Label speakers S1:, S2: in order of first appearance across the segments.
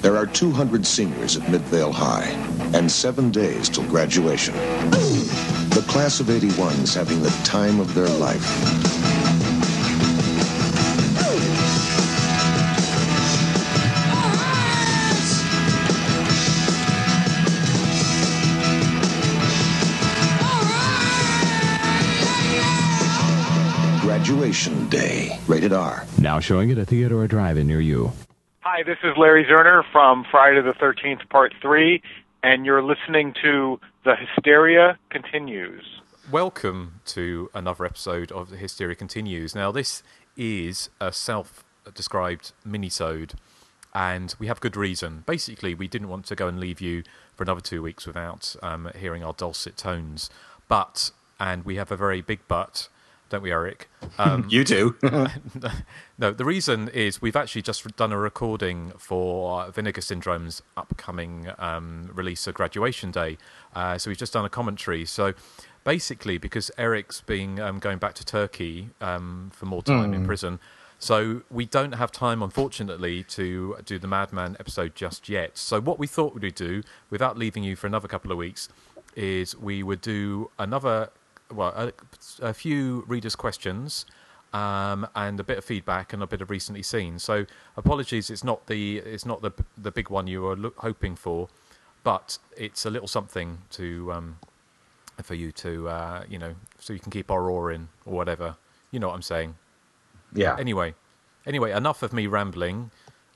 S1: There are 200 seniors at Midvale High and seven days till graduation. The class of 81 is having the time of their life. Graduation Day, rated R.
S2: Now showing at a theater or drive-in near you.
S3: Hi, this is Larry Zerner from Friday the 13th, Part 3, and you're listening to The Hysteria Continues.
S4: Welcome to another episode of The Hysteria Continues. Now, this is a self-described mini-sode, and we have good reason. Basically, we didn't want to go and leave you for another two weeks without um, hearing our dulcet tones. But, and we have a very big but, don't we, Eric? Um,
S5: You do.
S4: no, the reason is we've actually just done a recording for Vinegar Syndrome's upcoming um, release of Graduation Day. Uh, so we've just done a commentary. So basically, because Eric's been um, going back to Turkey um, for more time in prison, so we don't have time, unfortunately, to do the Madman episode just yet. So what we thought we'd do, without leaving you for another couple of weeks, is we would do another well, a, a few readers' questions um, and a bit of feedback and a bit of recently seen. So apologies, it's not the it's not the the big one you were lo- hoping for, but it's a little something to um, for you to uh, you know so you can keep our awe in or whatever. You know what I'm saying.
S5: yeah.
S4: Anyway, anyway, enough of me rambling.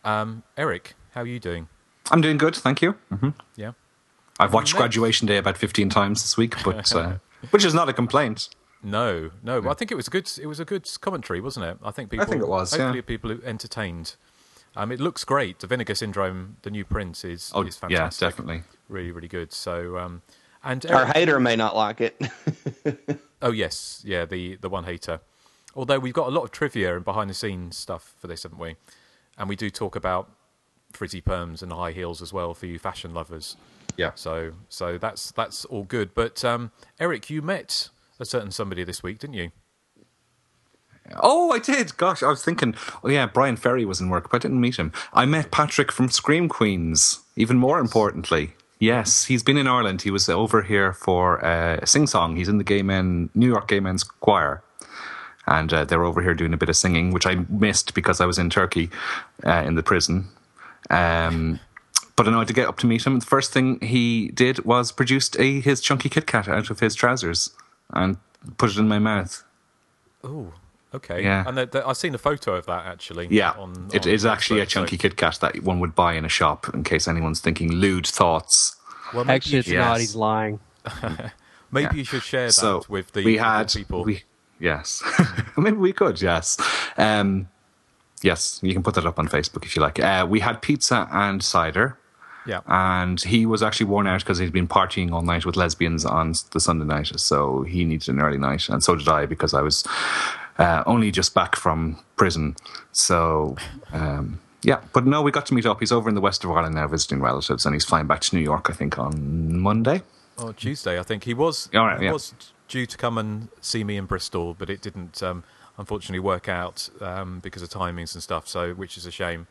S4: Um, Eric, how are you doing?
S5: I'm doing good, thank you. hmm
S4: Yeah.
S5: I've watched Graduation Day about 15 times this week, but uh, which is not a complaint.
S4: No, no. but I think it was a good. It was a good commentary, wasn't it? I think people.
S5: I think it was,
S4: Hopefully,
S5: yeah.
S4: people are entertained. Um, it looks great. The Vinegar Syndrome, the new print is
S5: Oh,
S4: is
S5: yeah,
S4: fantastic.
S5: definitely.
S4: really, really good. So, um, and
S6: Our
S4: Eric-
S6: hater may not like it.
S4: oh yes, yeah, the the one hater. Although we've got a lot of trivia and behind the scenes stuff for this, haven't we? And we do talk about frizzy perms and high heels as well for you fashion lovers.
S5: Yeah.
S4: So, so that's that's all good. But um, Eric, you met a certain somebody this week, didn't you?
S5: Oh, I did. Gosh, I was thinking, oh yeah, Bryan Ferry was in work, but I didn't meet him. I met Patrick from Scream Queens, even more importantly. Yes, he's been in Ireland. He was over here for uh, a sing song. He's in the Gay Men, New York Gay Men's Choir. And uh, they're over here doing a bit of singing, which I missed because I was in Turkey uh, in the prison. Um, but I know to get up to meet him. The first thing he did was produced a his chunky Kit Kat out of his trousers and put it in my mouth.
S4: Oh, okay.
S5: Yeah.
S4: And the, the, I've seen a photo of that actually.
S5: Yeah,
S4: on,
S5: it
S4: on
S5: is actually a chunky
S4: so-
S5: Kit Kat that one would buy in a shop. In case anyone's thinking lewd thoughts.
S4: Well, maybe,
S7: Actually, it's
S5: Yes.
S7: not. He's lying.
S4: maybe
S5: yeah.
S4: you should share that
S5: So
S4: with the
S5: we had
S4: people.
S5: we yes maybe we could yes um, yes you can put that up on Facebook if you like. Uh, we had pizza and cider.
S4: Yeah.
S5: And he was actually worn out because he'd been partying all night with lesbians on the Sunday night. So he needed an early night. And so did I because I was uh, only just back from prison. So, um, yeah. But no, we got to meet up. He's over in the west of Ireland now visiting relatives and he's flying back to New York, I think, on Monday.
S4: oh, Tuesday, I think he was.
S5: All right,
S4: he
S5: yeah.
S4: was due to come and see me in Bristol, but it didn't um, unfortunately work out um, because of timings and stuff. So, which is a shame.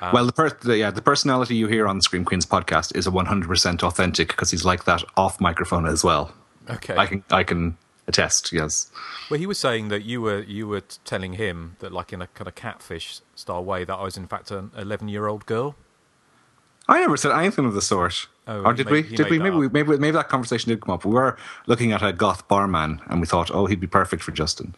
S4: Um,
S5: well, the, per- the, yeah, the personality you hear on the Scream Queens podcast is a 100% authentic because he's like that off microphone as well.
S4: Okay.
S5: I can, I can attest, yes.
S4: Well, he was saying that you were you were telling him that, like in a kind of catfish style way, that I was in fact an eleven-year-old girl.
S5: I never said anything of the sort.
S4: Oh,
S5: or did
S4: made-
S5: we? Did we? Maybe, we maybe maybe that conversation did come up. We were looking at a goth barman, and we thought, oh, he'd be perfect for Justin.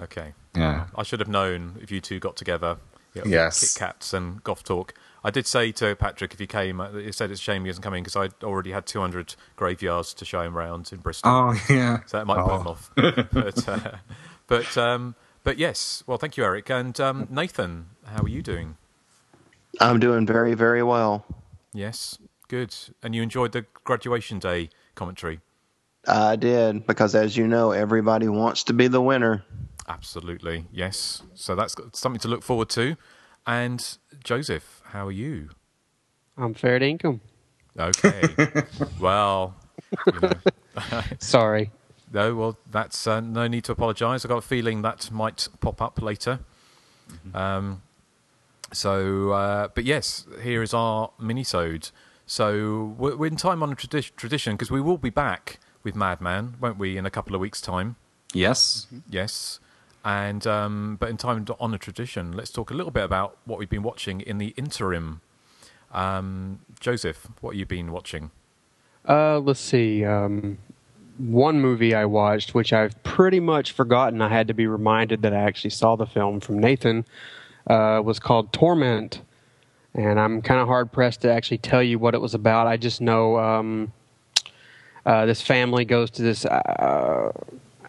S4: Okay.
S5: Yeah.
S4: I should have known if you two got together. Yeah,
S5: Yes.
S4: Kit Kats and Golf Talk. I did say to Patrick if he came, uh, he said it's a shame he isn't coming because I already had 200 graveyards to show him around in Bristol.
S5: Oh yeah.
S4: So that might
S5: Oh.
S4: put him off. but, uh, but, um, but yes, well, thank you, Eric. And um, Nathan, how are you doing?
S6: I'm doing very, very well.
S4: Yes, good. And you enjoyed the graduation day commentary?
S6: I did because, as you know, everybody wants to be the winner.
S4: Absolutely, yes. So that's got something to look forward to. And Joseph, how are you?
S7: I'm fair income.
S4: Okay. well, you know,
S7: Sorry.
S4: no, well, that's uh, no need to apologise. I've got a feeling that might pop up later. Um, So, uh, but yes, here is our mini-sode. So we're, we're in time on a tradi- tradition because we will be back with Madman, won't we, in a couple of weeks' time?
S5: Yes.
S4: Yes. And um, but in time to honour tradition, let's talk a little bit about what we've been watching in the interim. Um, Joseph, what have you been watching?
S7: Uh, let's see. Um, one movie I watched, which I've pretty much forgotten. I had to be reminded that I actually saw the film from Nathan. Uh, was called Torment, and I'm kind of hard pressed to actually tell you what it was about. I just know um, uh, this family goes to this.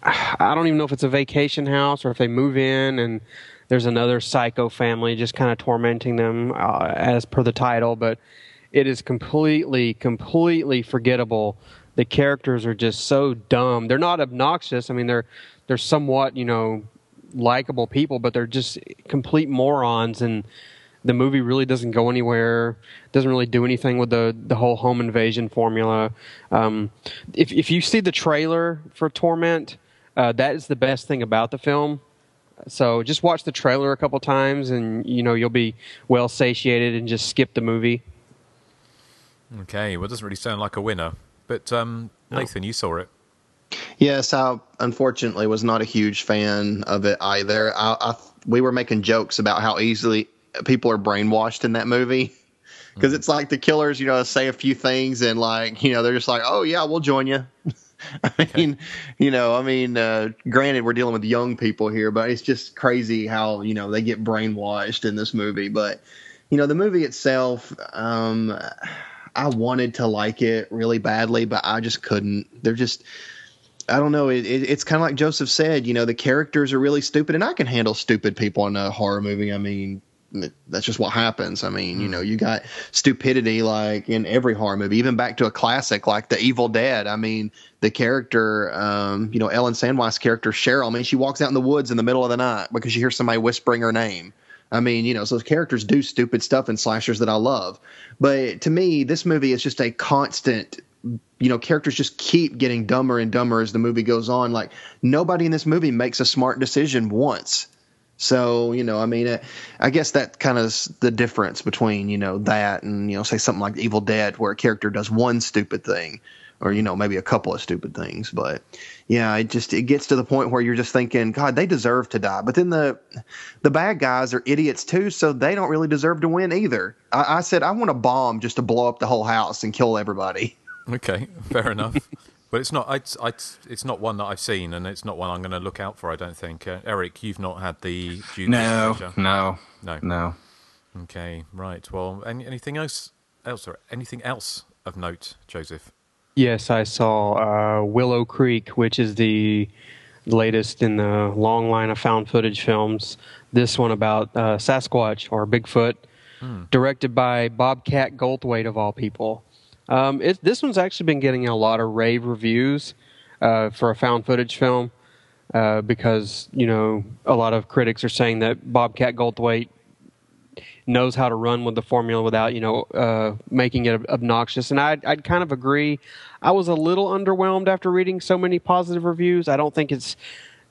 S7: I don't even know if it's a vacation house or if they move in and there's another psycho family just kind of tormenting them uh, as per the title, but it is completely, completely forgettable. The characters are just so dumb. They're not obnoxious. I mean, they're they're somewhat, you know, likable people, but they're just complete morons. And the movie really doesn't go anywhere. Doesn't really do anything with the the whole home invasion formula. Um, if if you see the trailer for Torment, uh, that is the best thing about the film. So just watch the trailer a couple times, and you know you'll be well satiated, and just skip the movie.
S4: Okay, well, it doesn't really sound like a winner. But um, Nathan, you saw it.
S6: Yes, I unfortunately was not a huge fan of it either. I, I we were making jokes about how easily people are brainwashed in that movie because it's like the killers, you know, say a few things and like you know they're just like, oh yeah, we'll join you. I mean, you know, I mean, uh, granted, we're dealing with young people here, but it's just crazy how you know they get brainwashed in this movie. But you know, the movie itself, um, I wanted to like it really badly, but I just couldn't. They're just. I don't know. It, it, it's kind of like Joseph said. You know, the characters are really stupid, and I can handle stupid people in a horror movie. I mean, that's just what happens. I mean, you know, you got stupidity like in every horror movie, even back to a classic like The Evil Dead. I mean, the character, um, you know, Ellen Sandweiss' character Cheryl. I mean, she walks out in the woods in the middle of the night because she hears somebody whispering her name. I mean, you know, so those characters do stupid stuff in slashers that I love. But to me, this movie is just a constant you know, characters just keep getting dumber and dumber as the movie goes on. Like nobody in this movie makes a smart decision once. So, you know, I mean, uh, I guess that kind of the difference between, you know, that and, you know, say something like Evil Dead where a character does one stupid thing or, you know, maybe a couple of stupid things. But yeah, it just, it gets to the point where you're just thinking, God, they deserve to die. But then the, the bad guys are idiots too. So they don't really deserve to win either. I, I said, I want a bomb just to blow up the whole house and kill everybody.
S4: Okay, fair enough. But it's not. It's, it's it's not one that I've seen, and it's not one I'm going to look out for. I don't think. Uh, Eric, you've not had the due
S5: No,
S4: pleasure?
S5: no,
S4: no,
S5: no.
S4: Okay, right. Well, any, anything else? Else or anything else of note, Joseph?
S7: Yes, I saw uh, Willow Creek, which is the latest in the long line of found footage films. This one about uh, Sasquatch or Bigfoot, directed by Bobcat Goldthwait of all people. Um, it, this one's actually been getting a lot of rave reviews uh, for a found footage film uh, because you know a lot of critics are saying that Bobcat Goldthwait knows how to run with the formula without you know uh, making it obnoxious, and I'd, I'd kind of agree. I was a little underwhelmed after reading so many positive reviews. I don't think it's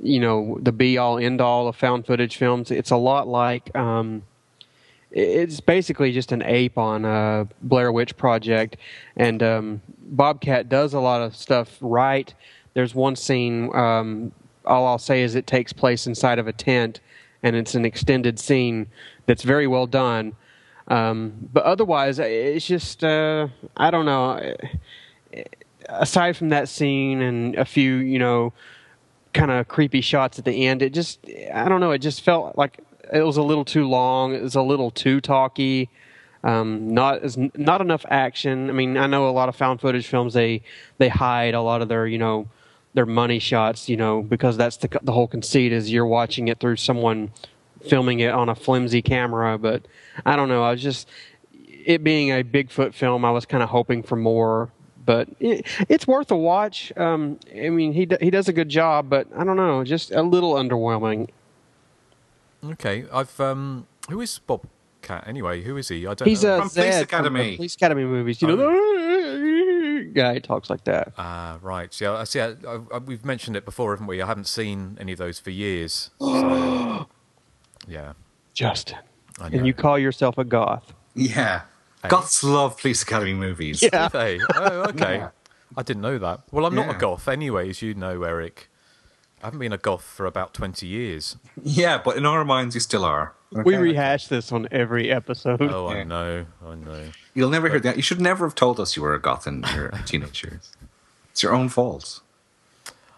S7: you know the be all end all of found footage films. It's a lot like. Um, it's basically just an ape on a Blair Witch Project, and um, Bobcat does a lot of stuff right. There's one scene. Um, all I'll say is it takes place inside of a tent, and it's an extended scene that's very well done. Um, but otherwise, it's just uh, I don't know. Aside from that scene and a few, you know, kind of creepy shots at the end, it just I don't know. It just felt like it was a little too long. It was a little too talky. Um, not as not enough action. I mean, I know a lot of found footage films they they hide a lot of their you know their money shots, you know, because that's the the whole conceit is you're watching it through someone filming it on a flimsy camera. But I don't know. I was just it being a Bigfoot film. I was kind of hoping for more. But it, it's worth a watch. Um, I mean, he he does a good job, but I don't know, just a little underwhelming.
S4: Okay, I've um, who is Bob Cat anyway? Who is he? I don't
S7: He's
S4: know.
S7: a
S5: From Police
S7: Zed from
S5: Academy.
S7: Police Academy movies. You know, the guy talks like that.
S4: Ah, right. Yeah, I see. I, I, we've mentioned it before, haven't we? I haven't seen any of those for years. So, yeah.
S7: Justin. And you call yourself a goth.
S5: Yeah. Goths love Police Academy movies.
S7: Yeah.
S4: Do they? Oh, okay.
S5: Yeah.
S4: I didn't know that. Well, I'm not
S5: Yeah.
S4: a goth, anyways. You know, Eric. I haven't been a goth for about twenty years.
S5: Yeah, but in our minds, you still are.
S7: We rehash this on every episode.
S4: Oh, I know. I know.
S5: You'll never hear that. You should never have told us you were a goth in your teenage years. It's your own fault.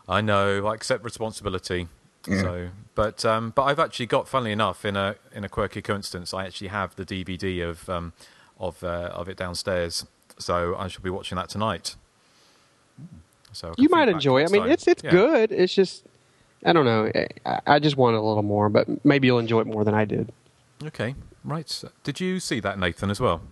S4: I know. I accept responsibility.
S5: Yeah.
S4: So, but um, but I've actually got, funnily enough, in a in a quirky coincidence, I actually have the DVD of um, of uh, of it downstairs. So I shall be watching that tonight. So
S7: you might enjoy it. I mean, it's it's
S4: Yeah.
S7: good. It's just I don't know. I, I just want a little more, but maybe you'll enjoy it more than I did.
S4: Okay, right. Did you see that, Nathan, as well?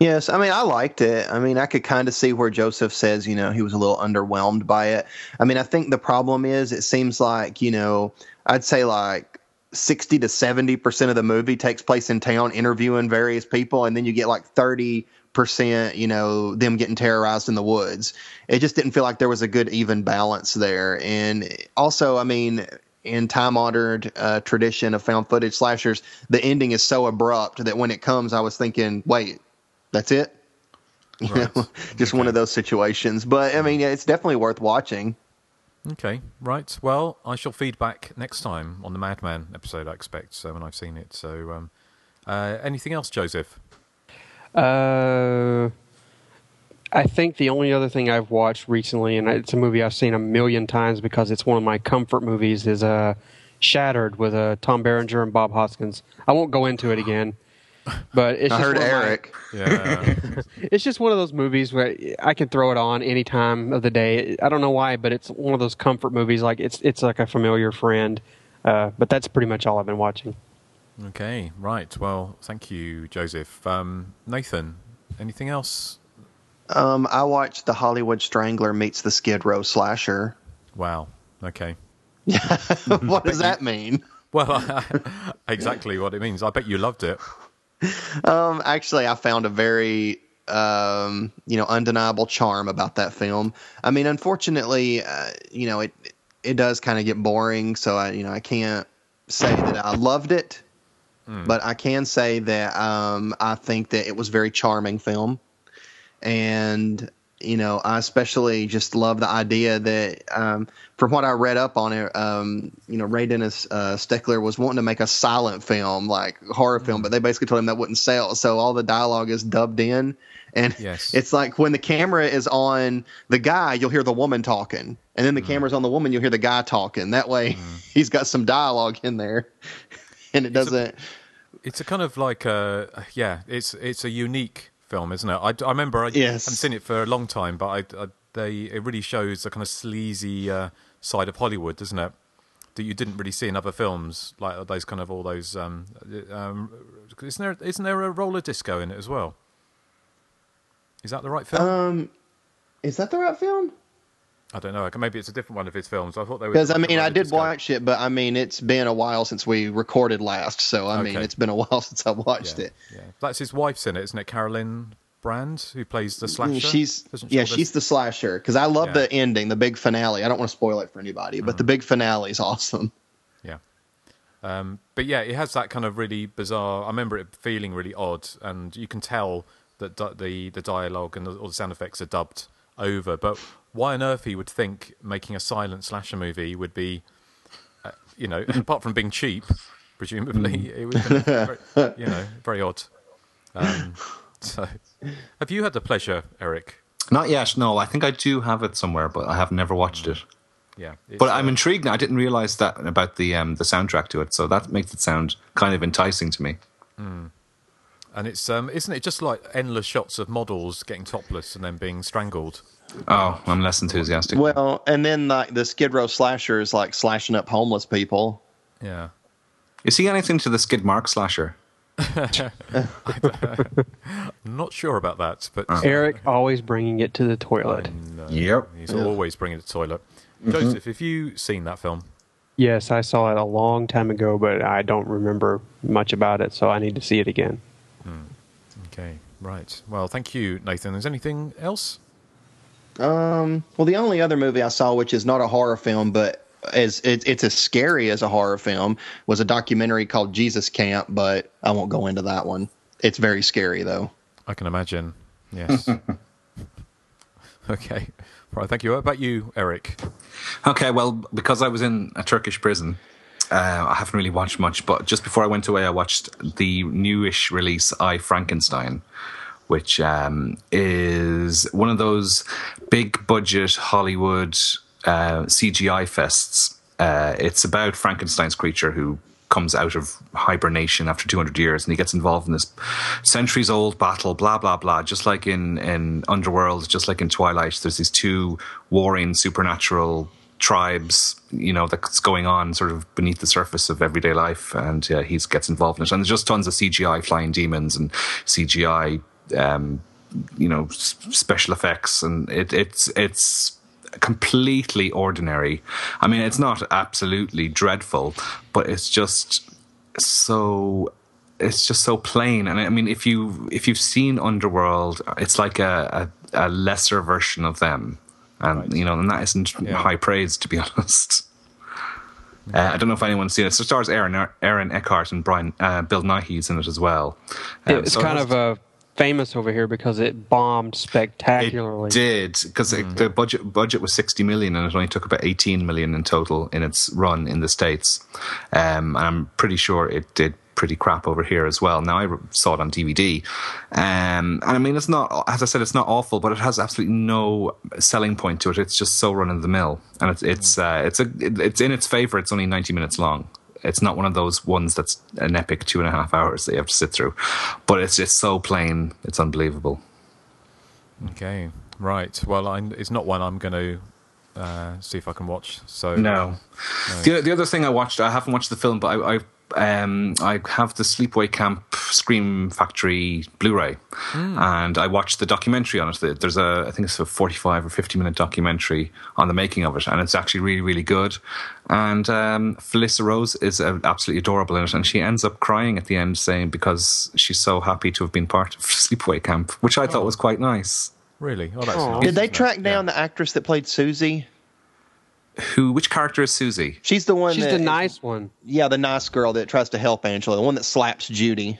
S6: Yes, I mean I liked it. I mean I could kind of see where Joseph says you know he was a little underwhelmed by it. I mean I think the problem is it seems like you know I'd say like sixty to seventy percent of the movie takes place in town interviewing various people, and then you get like thirty percent you know them getting terrorized in the woods. It just didn't feel like there was a good even balance there, and also I mean in time honored uh, tradition of found footage slashers, the ending is so abrupt that when it comes, I was thinking, wait, that's it. You
S4: Right.
S6: know, just one of those situations. But I mean, it's definitely worth watching.
S4: Okay, right. Well, I shall feed back next time on the Madman episode. I expect so when I've seen it. So, um, uh, anything else, Joseph?
S7: Uh, I think the only other thing I've watched recently, and it's a movie I've seen a million times because it's one of my comfort movies, is uh, Shattered with uh, Tom Berenger and Bob Hoskins. I won't go into it again, but it's
S6: I
S7: just
S6: heard
S7: one of my-
S6: Eric.
S4: Yeah.
S7: it's just one of those movies where I can throw it on any time of the day. I don't know why, but it's one of those comfort movies. Like it's it's like a familiar friend. Uh, but that's pretty much all I've been watching.
S4: Okay, right. Well, thank you, Joseph. Um, Nathan, anything else?
S6: Um, I watched The Hollywood Strangler meets the Skid Row Slasher.
S4: Wow. Okay.
S6: what does that mean?
S4: Well, exactly what it means. I bet you loved it.
S6: Um, actually, I found a very um, you know undeniable charm about that film. I mean, unfortunately, uh, you know it it does kind of get boring, so I you know I can't say that I loved it, but I can say that um, I think that it was a very charming film, and you know I especially just love the idea that um, from what I read up on it, um, you know Ray Dennis uh, Steckler was wanting to make a silent film like horror film, but they basically told him that wouldn't sell, so all the dialogue is dubbed in. And
S4: Yes.
S6: it's like when the camera is on the guy, you'll hear the woman talking, and then the camera's on the woman, you'll hear the guy talking. That way, he's got some dialogue in there, and it doesn't.
S4: It's a kind of like a yeah. It's it's a unique film, isn't it? I, I remember I
S6: Yes.
S4: haven't seen it for a long time, but I, I they it really shows the kind of sleazy uh, side of Hollywood, doesn't it? That you didn't really see in other films, like those kind of all those. Um, um, isn't there isn't there a roller disco in it as well? Is that the right film?
S6: Um, is that the right film?
S4: I don't know. Maybe it's a different one of his films. I thought they were
S6: Because I mean, I did watch it, but I mean, it's been a while since we recorded last, so I mean, it's been a while since I watched
S4: Yeah,
S6: it.
S4: yeah. That's his wife's in it, isn't it? Carolyn Brandt, who plays the slasher.
S6: Mm, She's
S4: Doesn't
S6: yeah,
S4: she-
S6: she's the slasher. Because I love
S4: Yeah.
S6: the ending, the big finale. I don't want to spoil it for anybody, but the big finale is awesome.
S4: Yeah. Um, but yeah, it has that kind of really bizarre. I remember it feeling really odd, and you can tell that the the dialogue and the, all the sound effects are dubbed over. But why on earth he would think making a silent slasher movie would be, uh, you know, apart from being cheap, presumably, it was kind very, you know very odd. Um, so, have you had the pleasure, Eric?
S5: Not yet. No, I think I do have it somewhere, but I have never watched it.
S4: Yeah,
S5: But I'm
S4: uh,
S5: intrigued. now. I didn't realize that about the um, the soundtrack to it, so that makes it sound kind of enticing to me.
S4: and it's um, isn't it just like endless shots of models getting topless and then being strangled?
S5: Oh, I'm less enthusiastic.
S6: Well, and then like the Skid Row slasher is like slashing up homeless people.
S4: Yeah.
S5: Is he anything to the Skid Mark slasher?
S4: I'm not sure about that, but
S7: Eric always bringing it to the toilet.
S5: Yep.
S4: he's always bringing it to the toilet.
S6: Mm-hmm.
S4: Joseph, have you seen that film?
S7: Yes, I saw it a long time ago, but I don't remember much about it, so I need to see it again.
S4: Okay, right. Well, thank you, Nathan. Is anything else?
S6: Um, well, the only other movie I saw, which is not a horror film, but as it, it's as scary as a horror film was a documentary called Jesus Camp, but I won't go into that one. It's very scary though.
S4: I can imagine. Yes. okay. Right. Thank you. What about you, Eric?
S5: Okay, well, because I was in a Turkish prison, uh, I haven't really watched much. But just before I went away, I watched the newish release, I Frankenstein, which um, is one of those big budget Hollywood uh, CGI fests. Uh, it's about Frankenstein's creature who comes out of hibernation after 200 years and he gets involved in this centuries old battle blah blah blah just like in in underworld just like in twilight there's these two warring supernatural tribes you know that's going on sort of beneath the surface of everyday life and uh, he gets involved in it and there's just tons of cgi flying demons and cgi um, you know s- special effects and it, it's it's completely ordinary. I mean, it's not absolutely dreadful, but it's just so it's just so plain. And I mean, if you if you've seen Underworld, it's like a a, a lesser version of them, and right. you know, and that isn't yeah. high praise to be honest. Uh, I don't know if anyone's seen it. So it stars Aaron Aaron Eckhart and Brian uh, Bill Nighy's in it as well.
S7: Um, it's so kind it was, of a famous over here because it bombed spectacularly.
S5: It did because mm. the budget budget was sixty million and it only took about eighteen million in total in its run in the states. Um, and I'm pretty sure it did pretty crap over here as well. Now I saw it on DVD, um, and I mean it's not as I said it's not awful, but it has absolutely no selling point to it. It's just so run of the mill, and it's it's uh, it's a it's in its favor. It's only ninety minutes long it's not one of those ones that's an epic two and a half hours that you have to sit through, but it's just so plain, it's unbelievable.
S4: Okay, right. Well, I, it's not one I'm going to uh, see if I can watch. So
S5: no. no. The, the other thing I watched, I haven't watched the film, but I, I um, I have the Sleepaway Camp Scream Factory Blu-ray, mm. and I watched the documentary on it. There's a, I think it's a 45 or 50 minute documentary on the making of it, and it's actually really, really good. And um, Felissa Rose is uh, absolutely adorable in it, and she ends up crying at the end, saying because she's so happy to have been part of Sleepaway Camp, which I oh. thought was quite nice.
S4: Really? Oh, that's nice.
S6: Did they track down yeah. the actress that played Susie?
S5: Who? Which character is Susie?
S6: She's the one.
S7: She's
S6: that,
S7: the nice one.
S6: Yeah, the nice girl that tries to help Angela, the one that slaps Judy.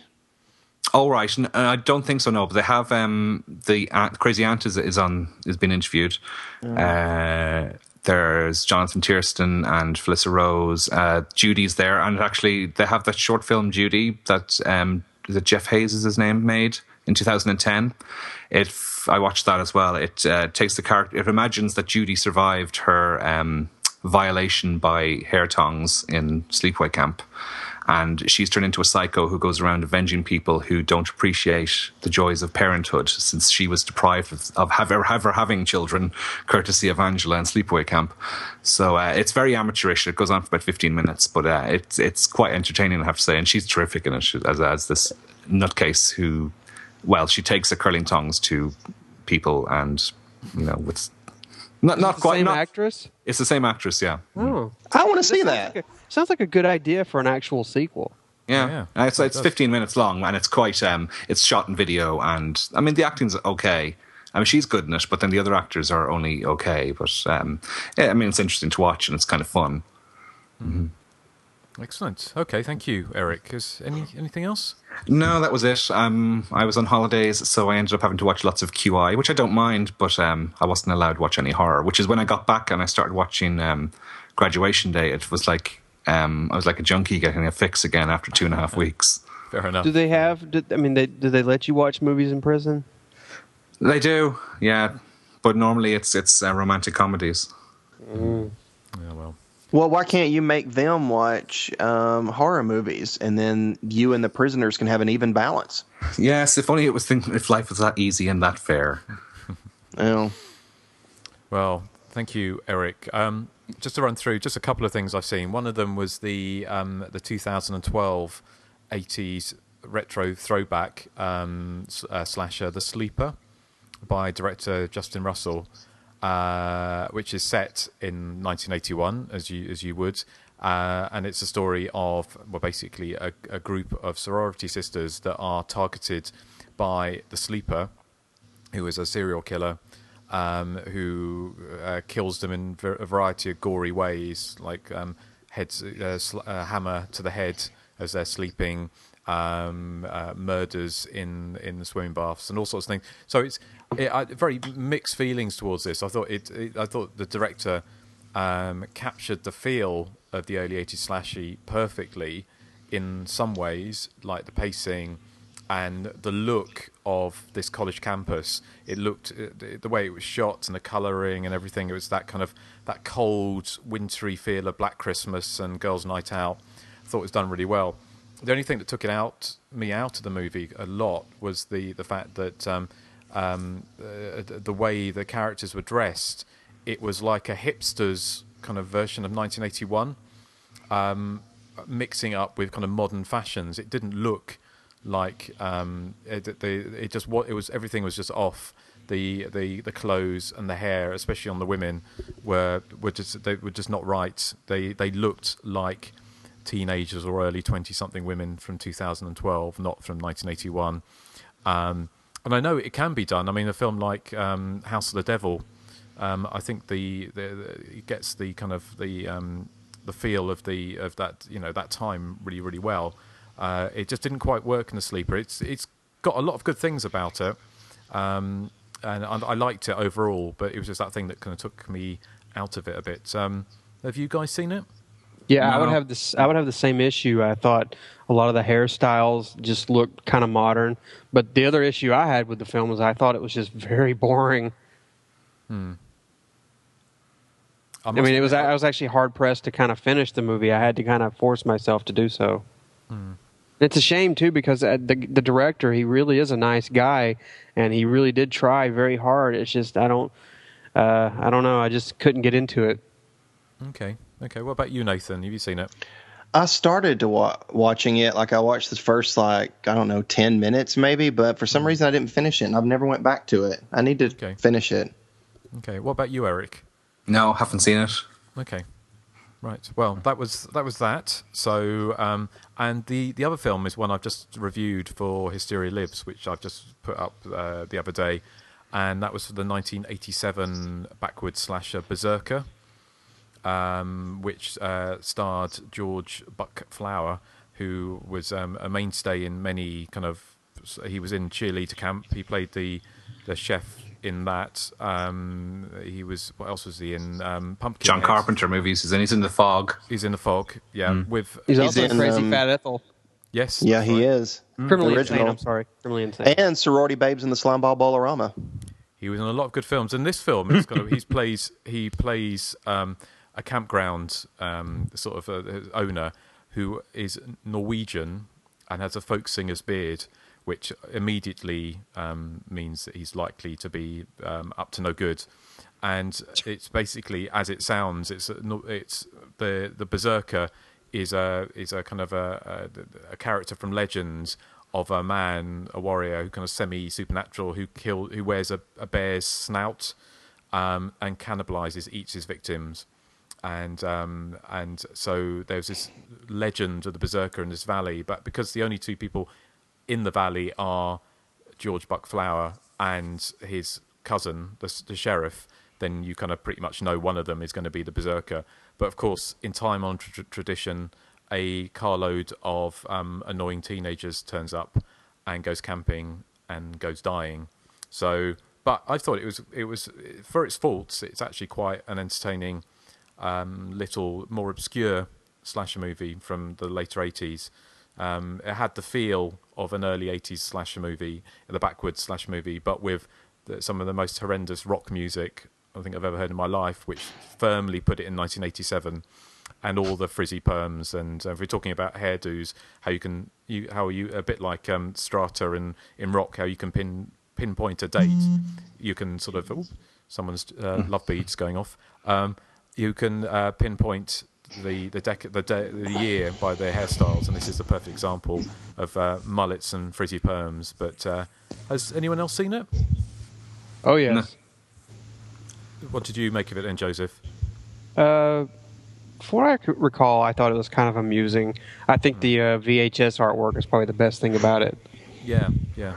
S5: Oh right, and I don't think so. No, but they have um, the uh, crazy aunt is, is on is been interviewed. Mm. Uh, there's Jonathan Tiersten and Felissa Rose. Uh, Judy's there, and actually they have that short film Judy that um, that Jeff Hayes is his name made in 2010. It I watched that as well. It uh, takes the character. It imagines that Judy survived her um, violation by hair tongs in sleepaway camp, and she's turned into a psycho who goes around avenging people who don't appreciate the joys of parenthood, since she was deprived of, of ever, ever having children, courtesy of Angela and sleepaway camp. So uh, it's very amateurish. It goes on for about fifteen minutes, but uh, it's it's quite entertaining, I have to say. And she's terrific in it as as this nutcase who well, she takes the curling tongs to people, and you know, with not not quite
S7: same
S5: not,
S7: actress.
S5: It's the same actress, yeah.
S7: Oh,
S6: I want to see that.
S7: Like a, sounds like a good idea for an actual sequel.
S5: Yeah, yeah, yeah. it's it's 15 minutes long, and it's quite um, it's shot in video, and I mean the acting's okay. I mean, she's good in it, but then the other actors are only okay. But um, yeah, I mean, it's interesting to watch and it's kind of fun.
S4: Mm-hmm. Excellent. Okay, thank you, Eric. Is any anything else?
S5: No, that was it. Um, I was on holidays, so I ended up having to watch lots of QI, which I don't mind, but um, I wasn't allowed to watch any horror. Which is when I got back and I started watching um, Graduation Day. It was like um, I was like a junkie getting a fix again after two and a half weeks.
S4: Fair enough.
S7: Do they have? Did, I mean, they, do they let you watch movies in prison?
S5: They do, yeah. But normally it's it's uh, romantic comedies.
S4: Mm. Yeah, well.
S6: Well, why can't you make them watch um, horror movies, and then you and the prisoners can have an even balance?
S5: Yes, if only it was think- if life was that easy and that fair.
S6: well,
S4: well, thank you, Eric. Um, just to run through just a couple of things I've seen. One of them was the um, the 2012 80s retro throwback um, uh, slasher, The Sleeper, by director Justin Russell uh, which is set in 1981, as you as you would, uh, and it's a story of well, basically a, a, group of sorority sisters that are targeted by the sleeper, who is a serial killer, um, who uh, kills them in a variety of gory ways, like um, heads, uh, sl- uh, hammer to the head as they're sleeping, um, uh, murders in in the swimming baths, and all sorts of things. So it's it, I, very mixed feelings towards this. I thought it, it I thought the director um, captured the feel of the early 80s slashy perfectly in some ways, like the pacing and the look of this college campus. It looked uh, the way it was shot and the colouring and everything. It was that kind of that cold, wintry feel of Black Christmas and Girls' Night Out. I thought it was done really well. The only thing that took it out me out of the movie a lot was the the fact that um, um, uh, the way the characters were dressed. It was like a hipster's kind of version of 1981, um, mixing up with kind of modern fashions. It didn't look like um, it, it just what it was. Everything was just off. The, the the clothes and the hair, especially on the women, were were just they were just not right. They they looked like teenagers or early twenty something women from 2012, not from 1981. Um, and I know it can be done. I mean, a film like um, House of the Devil, um, I think the, the, the, it gets the kind of the um, the feel of the of that you know that time really really well. Uh, it just didn't quite work in the sleeper. It's it's got a lot of good things about it, um, and I, I, liked it overall. But it was just that thing that kind of took me out of it a bit. Um, have you guys seen it?
S7: Yeah,
S5: No.
S7: I would have this. I would have the same issue. I thought a lot of the hairstyles just looked kind of modern. But the other issue I had with the film was I thought it was just very boring. I
S4: must
S7: mean, it was. I was actually hard pressed to kind of finish the movie. I had to kind of force myself to do so. It's a shame too because uh, the the director he really is a nice guy and he really did try very hard. It's just I don't. Uh, I don't know. I just couldn't get into it.
S4: Okay, okay. What about you, Nathan? Have you seen it?
S6: I started to wa- watching it. Like I watched the first like I don't know ten minutes maybe, but for some reason I didn't finish it, and I've never went back to it. I need to
S4: Okay.
S6: finish it.
S4: Okay. What about you, Eric?
S5: No, haven't seen it.
S4: Okay. Right. Well, that was that was that. So, um, and the the other film is one I've just reviewed for Hysteria Lives, which I've just put up uh, the other day, and that was for the 1987 backwards slasher Berserker, um, which uh, starred George Buck Flower, who was um, a mainstay in many kind of. He was in Cheerleader Camp. He played the the chef in that. Um, he was what else was he in? Um, Pumpkin.
S5: John Carpenter movies. He's in. He's in the fog.
S4: He's in the fog. Yeah, with
S7: He's,
S6: He's
S7: also
S6: in,
S7: Crazy
S6: um,
S7: Fat Ethel.
S4: yes.
S6: Yeah, he
S4: right.
S6: is.
S7: Criminally
S6: original.
S7: insane. I'm sorry. Criminally insane.
S6: And sorority babes in the Slimeball Bowl-O-Rama.
S4: He was in a lot of good films. In this film, he's got a, he's plays he plays um, a campground um, sort of uh owner who is Norwegian and has a folk singer's beard, which immediately um, means that he's likely to be um, up to no good. And it's basically as it sounds. It's it's the the berserker is a is a kind of a, a, a character from legends of a man, a warrior who kind of semi supernatural who kill who wears a, a bear's snout um, and cannibalizes, eats his victims, and um, and so there's this legend of the berserker in this valley. But because the only two people in the valley are George Buck Flower and his cousin, the, the sheriff, then you kind of pretty much know one of them is going to be the berserker. But of course, in time on tr- tradition, a carload of um, annoying teenagers turns up and goes camping and goes dying. So, but I thought it was it was for its faults, it's actually quite an entertaining um, little more obscure slasher movie from the later 80s. Um, it had the feel of an early 80s slasher movie, the backwards slasher movie, but with the, some of the most horrendous rock music I think I've ever heard in my life, which firmly put it in 1987. And all the frizzy perms, and uh, if we're talking about hairdos, how you can, you how you a bit like um, Strata in in rock, how you can pin pinpoint a date. You can sort of, oh, someone's uh, love beads going off. Um, you can uh, pinpoint the the, dec- the de- the year by their hairstyles, and this is the perfect example of uh, mullets and frizzy perms. But uh, has anyone else seen it?
S7: Oh yes.
S4: What did you make of it then, Joseph?
S7: Uh, from what I could recall, I thought it was kind of amusing. I think the uh, VHS artwork is probably the best thing about it.
S4: Yeah, yeah.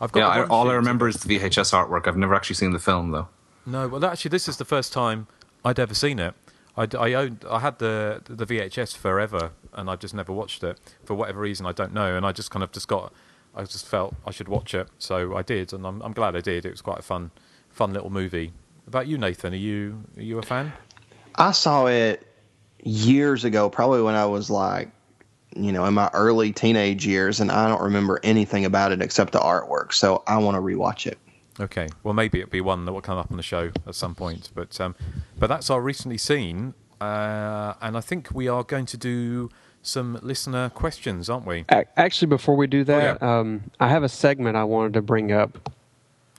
S4: I've got
S5: Yeah, I, all I remember is the VHS artwork. I've never actually seen the film though.
S4: No, well, actually, this is the first time I'd ever seen it. I, I owned, I had the the VHS forever, and I just never watched it for whatever reason I don't know. And I just kind of just got, I just felt I should watch it, so I did, and I'm I'm glad I did. It was quite a fun, fun little movie. About you, Nathan? Are you are you a fan?
S6: I saw it years ago, probably when I was like, you know, in my early teenage years, and I don't remember anything about it except the artwork. So I want to rewatch it.
S4: Okay, well maybe it'll be one that will come up on the show at some point. But um, but that's our recently seen, uh, and I think we are going to do some listener questions, aren't we?
S7: Actually, before we do that,
S4: yeah.
S7: um, I have a segment I wanted to bring up.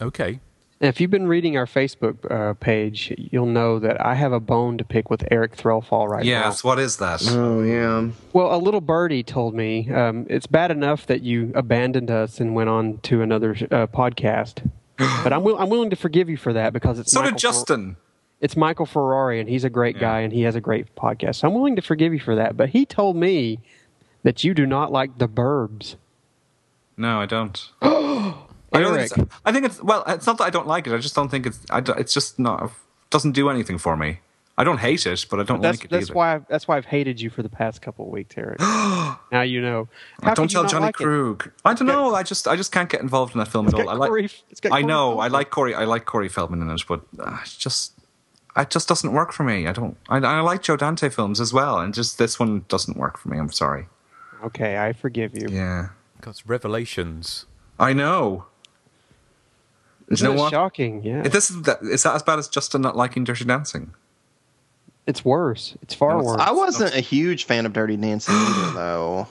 S4: Okay.
S7: And if you've been reading our Facebook uh, page, you'll know that I have a bone to pick with Eric Threlfall right now.
S5: Yes, what is that?
S6: Oh yeah.
S7: Well, a little birdie told me um, it's bad enough that you abandoned us and went on to another uh, podcast, but I'm, will- I'm willing to forgive you for that because it's
S5: So
S7: Michael
S5: did Justin.
S7: it's Michael Ferrari, and he's a great
S5: Yeah.
S7: guy, and he has a great podcast. So I'm willing to forgive you for that. But he told me that you do not like the Burbs.
S5: No, I don't. I don't
S7: Eric.
S5: think it's, I think it's well. It's not that I don't like it. I just don't think it's. I it's just not. Doesn't do anything for me. I don't hate it, but I don't
S7: That's
S5: like it
S7: that's
S5: either.
S7: why I've, that's why I've hated you for the past couple of weeks, Eric. now you know. How
S5: don't tell Johnny
S7: like it?
S5: Krug. I don't know. I just I just can't get involved in that film
S7: It's
S5: at all.
S7: got
S5: I like.
S7: Corey- it's got
S5: I
S7: Corey
S5: know. I like Corey. I like Corey Feldman in it, but uh, it's just. It just doesn't work for me. I don't. I, I like Joe Dante films as well, and just this one doesn't work for me. I'm sorry.
S7: Okay, I forgive you.
S5: Yeah,
S4: Because revelations.
S5: I know. Do
S7: Isn't
S5: you know
S7: it
S5: what?
S7: shocking? Yeah,
S5: If this is that, is that as bad as Justin not liking Dirty Dancing?
S7: It's worse. It's far
S5: No, it's-
S7: worse.
S6: I wasn't a huge fan of Dirty Dancing either, though.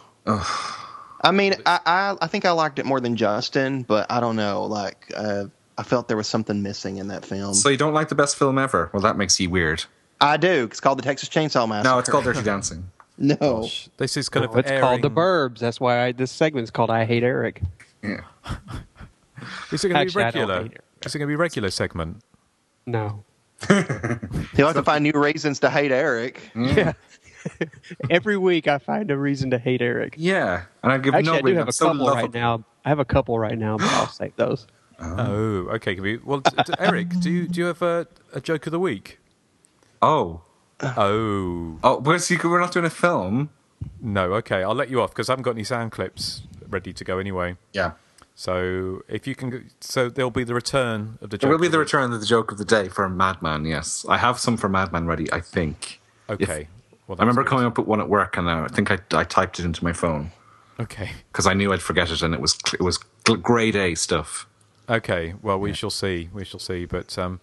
S6: I mean, I, I I think I liked it more than Justin, but I don't know. Like, uh, I felt there was something missing in that film.
S5: So you don't like the best film ever? Well, that makes you weird.
S6: I do. It's called the Texas Chainsaw Massacre.
S5: No, it's called Dirty Dancing.
S6: no.
S4: Gosh, this is kind
S7: No,
S4: of
S7: it's called the Burbs. That's why I, this segment's called "I Hate Eric."
S5: Yeah.
S4: Is it going to be regular?
S7: hate it.
S4: Is it going to be a regular segment?
S7: No.
S6: He'll have to find new reasons to hate Eric. Mm.
S7: Yeah. Every week I find a reason to hate Eric.
S5: Yeah, and I give
S7: Actually,
S5: no
S7: I do
S5: reason.
S7: have
S5: I'm
S7: a
S5: so
S7: couple right now. I have a couple right now, but I'll save those.
S4: Oh, oh okay. Can we, well, d- d- Eric, do you do you have a, a joke of the week?
S5: Oh,
S4: Oh
S5: oh, we're, see, we're not doing a film.
S4: no. Okay, I'll let you off because I haven't got any sound clips ready to go anyway.
S5: Yeah,
S4: So if you can, so there'll be the return of the.
S5: it
S4: Joke
S5: will be
S4: of
S5: the return of the joke of the day for Madman. Yes, I have some for Madman ready. I think.
S4: Okay. well,
S5: I remember
S4: that's
S5: coming up with one at work, and I think I, I typed it into my phone.
S4: Okay.
S5: because I knew I'd forget it, and it was it was grade A stuff.
S4: Okay. Well, we shall see. We shall see. But um,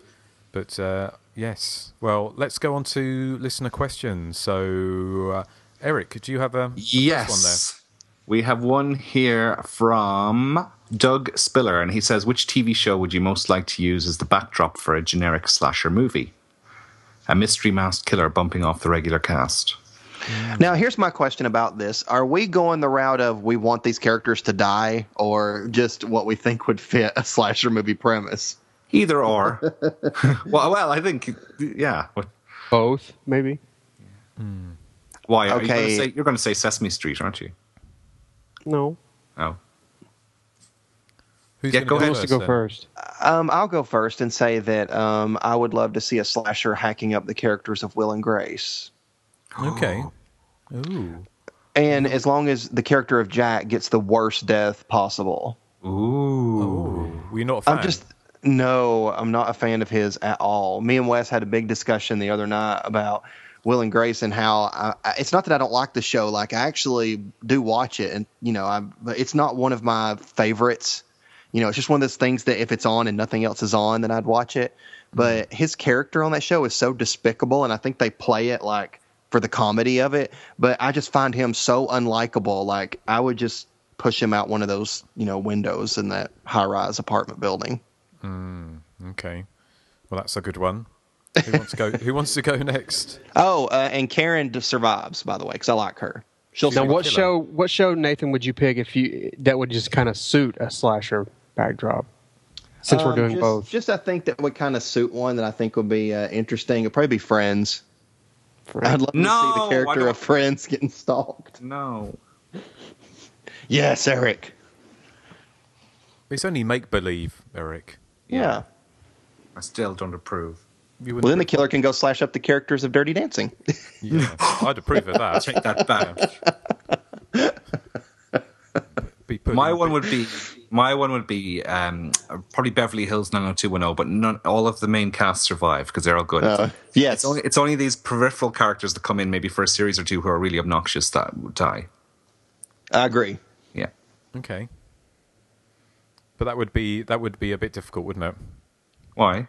S4: but uh, yes. Well, let's go on to listener questions. So, uh, Eric, do you have a first one
S5: Yes. We have one here from Doug Spiller, and he says, Which TV show would you most like to use as the backdrop for a generic slasher movie? A mystery masked killer bumping off the regular cast.
S6: Now, here's my question about this: Are we going the route of we want these characters to die, or just what we think would fit a slasher movie premise?
S5: Either or. well, well, I think, yeah.
S7: Both, maybe.
S5: Why? Are you
S6: Okay.
S5: gonna say, you're going to say Sesame Street, aren't you?
S7: No.
S5: Oh.
S4: Who's
S5: Yeah,
S4: gonna
S5: go
S7: Who
S5: ahead.
S7: wants to go
S4: then?
S7: first?
S6: Um, I'll go first and say that um, I would love to see a slasher hacking up the characters of Will and Grace.
S4: Okay. Ooh.
S6: And as long as the character of Jack gets the worst death possible.
S5: Ooh.
S4: Ooh. Were you not a fan?
S6: I'm just no, I'm not a fan of his at all. Me and Wes had a big discussion the other night about Will and Grace and how I, I- it's not that I don't like the show. Like I actually do watch it, and you know, I but it's not one of my favorites. You know, it's just one of those things that if it's on and nothing else is on, then I'd watch it. But his character on that show is so despicable, and I think they play it like for the comedy of it. But I just find him so unlikable. Like I would just push him out one of those, you know, windows in that high-rise apartment building.
S4: Mm, Okay. Well, that's a good one. Who wants to go? Who wants to go next?
S6: Oh, uh, and Karen survives, by the way, because I like her. She'll
S7: Now, what
S4: killer.
S7: show? What show, Nathan, would you pick if you that would just kind of suit a slasher backdrop? Since we're
S6: Um,
S7: doing
S6: just,
S7: both,
S6: Just I think that would kind of suit one that I think would be uh, interesting. It'd probably be Friends. I'd love to see the character of Friends getting stalked.
S5: No.
S6: Yes, Eric.
S4: It's only make believe, Eric.
S6: Yeah.
S5: I still don't approve.
S4: You
S6: Well, then the killer can go slash up the characters of Dirty Dancing.
S4: yeah, I'd approve of that.
S5: Take that back.
S4: Be
S5: my one would be my one would be um, probably Beverly Hills 90210, but none, all of the main cast survive because they're all good.
S6: Uh, yes.
S5: It's only, it's only these peripheral characters that come in maybe for a series or two who are really obnoxious that die.
S6: I agree.
S5: Yeah.
S4: Okay. But that would be that would be a bit difficult, wouldn't it?
S5: Why?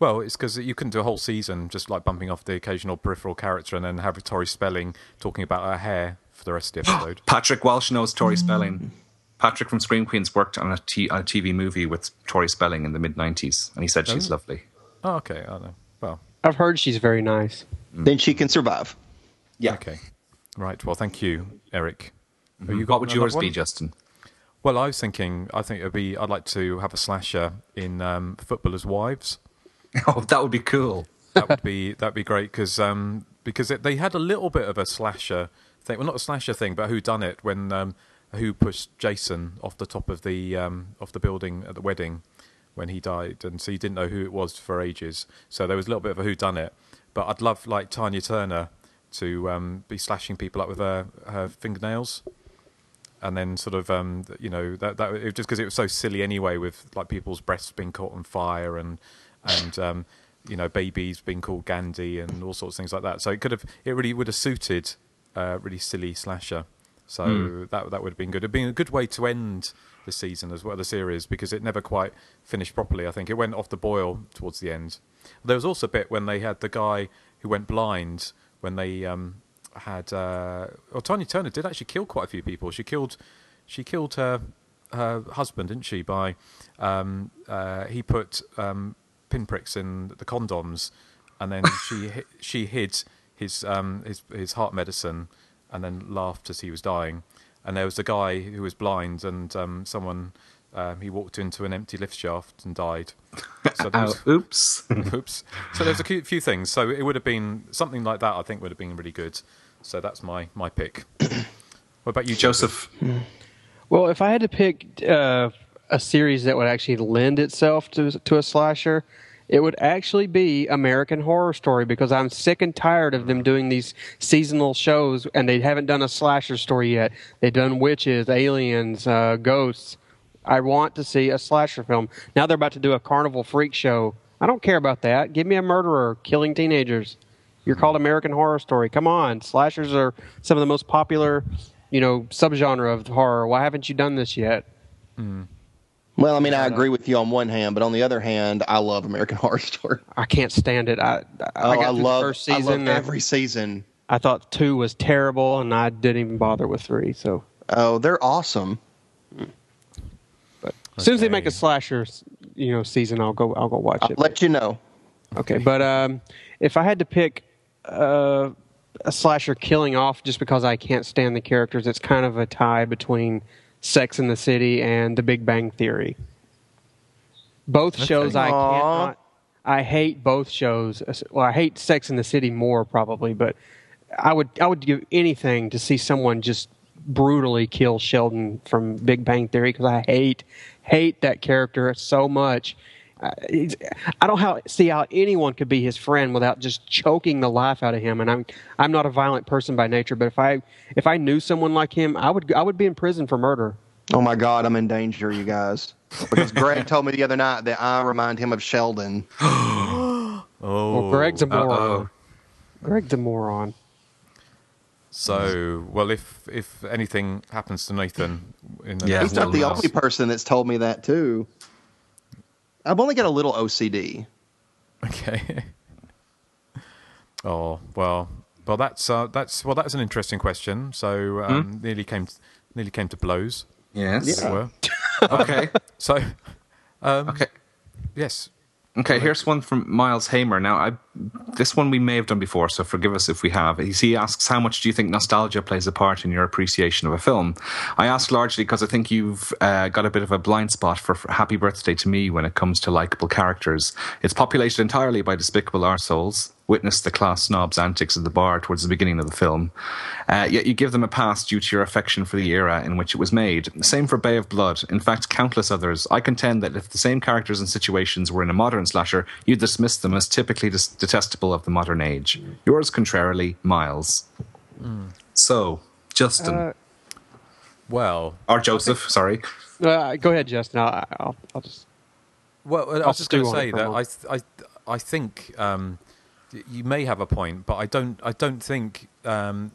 S4: Well, it's because you couldn't do a whole season just like bumping off the occasional peripheral character and then have Tori Spelling talking about her hair for the rest of the episode.
S5: Patrick Walsh knows Tori mm. Spelling. Patrick from Scream Queens worked on a, t- on a TV movie with Tori Spelling in the mid 90s, and he said she's oh. lovely.
S4: oh, okay. I know. Well,
S7: I've heard she's very nice. Mm.
S6: Then she can survive.
S5: Yeah.
S4: okay. Right. Well, thank you, Eric. Mm-hmm. Have you got
S5: What would
S4: another
S5: yours
S4: one?
S5: be, Justin?
S4: Well, I was thinking. I think it'd be. I'd like to have a slasher in um, Footballers' Wives.
S5: Oh, that would be cool.
S4: That would be that'd be great because um, because it, they had a little bit of a slasher thing. Well, not a slasher thing, but who done it when um, who pushed Jason off the top of the um, off the building at the wedding when he died, and so you didn't know who it was for ages. So there was a little bit of a who done it. But I'd love like Tanya Turner to um, be slashing people up with her, her fingernails. And then, sort of, um, you know, that that it, just because it was so silly anyway, with like people's breasts being caught on fire and and um, you know babies being called Gandhi and all sorts of things like that. So it could have it really would have suited a really silly slasher. So that that would have been good. It'd been a good way to end the season as well, the series, because it never quite finished properly. I think it went off the boil towards the end. There was also a bit when they had the guy who went blind when they um, had. Uh, well, Tanya Turner did actually kill quite a few people. She killed, she killed her her husband, didn't she? By um, uh, he put um, pinpricks in the condoms, and then she she hid his um, his his heart medicine, and then laughed as he was dying. And there was a guy who was blind, and um, someone um, he walked into an empty lift shaft and died. So there
S5: Oh, oops.
S4: oops. So there's a few, few things. So it would have been something like that. I think would have been really good. So that's my my pick. What about you,
S5: Joseph.
S7: Well, if I had to pick uh, a series that would actually lend itself to to a slasher, it would actually be American Horror Story because I'm sick and tired of them doing these seasonal shows and they haven't done a slasher story yet. They've done witches, aliens, uh, ghosts. I want to see a slasher film. Now they're about to do a carnival freak show. I don't care about that. Give me a murderer killing teenagers. You're called American Horror Story. Come on, slashers are some of the most popular, you know, subgenre of horror. Why haven't you done this yet?
S6: Well, I mean, I agree with you on one hand, but on the other hand, I love American Horror Story.
S7: I can't stand it. I I,
S6: Oh, I,
S7: got the
S6: love
S7: first
S6: I
S7: season.
S6: love every season.
S7: I thought two was terrible, and I didn't even bother with three. So,
S6: Oh, they're awesome.
S7: but as soon as they make a slasher, you know, season, I'll go. I'll go watch
S6: I'll
S7: it.
S6: let you know.
S7: Okay, but um, if I had to pick uh, a slasher killing off just because I can't stand the characters, it's kind of a tie between Sex in the City and The Big Bang Theory. Both shows I cannot. I hate both shows. Well, I hate Sex in the City more probably, but I would I would give anything to see someone just brutally kill Sheldon from Big Bang Theory because I hate hate that character so much. He's- I don't how, see how anyone could be his friend without just choking the life out of him. And I'm I'm not a violent person by nature, but if I if I knew someone like him, I would I would be in prison for murder.
S6: Oh my God, I'm in danger, you guys. Because Greg told me the other night that I remind him of Sheldon.
S4: Oh,
S7: Well, Greg's a oh, moron.
S5: uh-oh.
S7: Greg's a moron.
S4: So, well, if if anything happens to Nathan, in the
S5: Yeah,
S6: He's not the
S5: well,
S6: only person that's told me that too. I've only got a little OCD.
S4: Okay. oh well, well that's uh, that's well that's an interesting question. So um, nearly came nearly came to blows,
S5: Yes.
S4: as it were.
S5: Okay.
S4: So Um,
S5: Okay.
S4: yes,
S5: Okay, here's one from Miles Hamer. Now, I, this one we may have done before, so forgive us if we have. He, he asks, How much do you think nostalgia plays a part in your appreciation of a film? I ask largely because I think you've uh, got a bit of a blind spot for, for Happy Birthday to Me when it comes to likable characters. It's populated entirely by despicable arseholes. Witness the class snob's antics at the bar towards the beginning of the film. Uh, yet you give them a pass due to your affection for the era in which it was made. Same for Bay of Blood. In fact, countless others. I contend that if the same characters and situations were in a modern slasher, you'd dismiss them as typically dis- detestable of the modern age. Yours, contrarily, Miles. So, Justin.
S7: Uh,
S4: Well,
S5: or Joseph, sorry.
S7: Uh, go ahead, Justin. I'll, I'll, I'll just.
S4: Well, I
S7: I'll
S4: was just going to say that I, I, I think um, y- you may have a point, but I don't. I don't think um,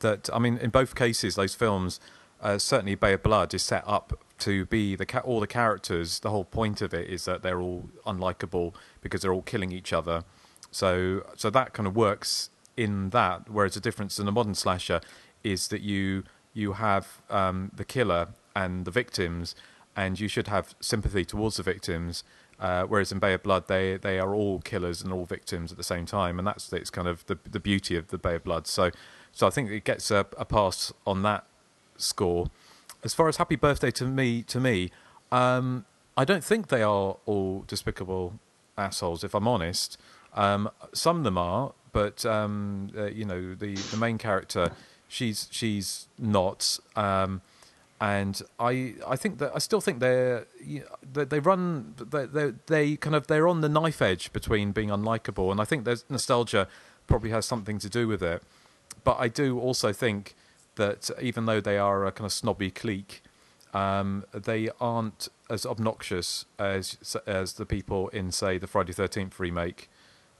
S4: that. I mean, in both cases, those films, uh, certainly Bay of Blood, is set up to be the ca- all the characters. The whole point of it is that they're all unlikable because they're all killing each other. So, so that kind of works in that. Whereas the difference in a modern slasher is that you you have um, the killer and the victims, and you should have sympathy towards the victims. Uh, whereas in Bay of Blood, they they are all killers and all victims at the same time, and that's it's kind of the the beauty of the Bay of Blood. So, so I think it gets a, a pass on that score. As far as Happy Birthday to me, to me, um, I don't think they are all despicable assholes. If I'm honest, um, some of them are, but um, uh, you know the the main character, she's she's not. Um, and I I think that I still think they're you know, they, they run they, they they kind of they're on the knife edge between being unlikable, and I think there's nostalgia probably has something to do with it. But I do also think that even though they are a kind of snobby clique, um, they aren't as obnoxious as as the people in say the Friday Thirteenth remake.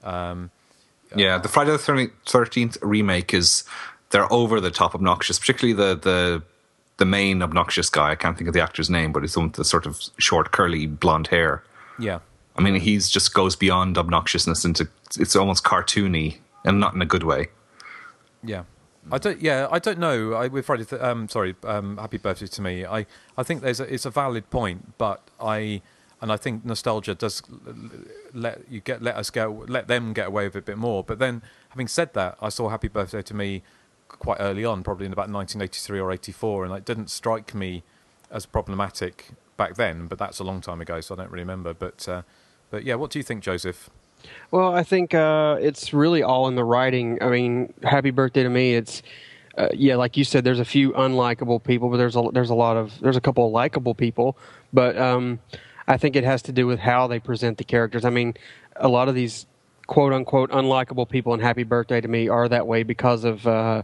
S4: Um,
S5: Yeah, the Friday the Thirteenth remake is they're over the top obnoxious, particularly the the the main obnoxious guy. I can't think of the actor's name, but he's the one with the sort of short, curly, blonde hair.
S4: yeah,
S5: I mean, he's just goes beyond obnoxiousness into it's almost cartoony and not in a good way.
S4: Yeah, I don't. Yeah, I don't know. I with Friday. Th- um, sorry. Um, happy birthday to me. I. I think there's. A, it's a valid point, but I. And I think nostalgia does let you get let us get let them get away with it a bit more. But then, having said that, I saw Happy Birthday to me quite early on, probably in about 1983 or 84, and it didn't strike me as problematic back then. But that's a long time ago, so I don't really remember. But uh, but yeah, what do you think, Joseph?
S7: Well, I think uh, it's really all in the writing. I mean, Happy Birthday to me. It's uh, yeah, like you said, there's a few unlikable people, but there's a there's a lot of there's a couple of likable people. But um, I think it has to do with how they present the characters. I mean, a lot of these quote unquote unlikable people in Happy Birthday to me are that way because of. Uh,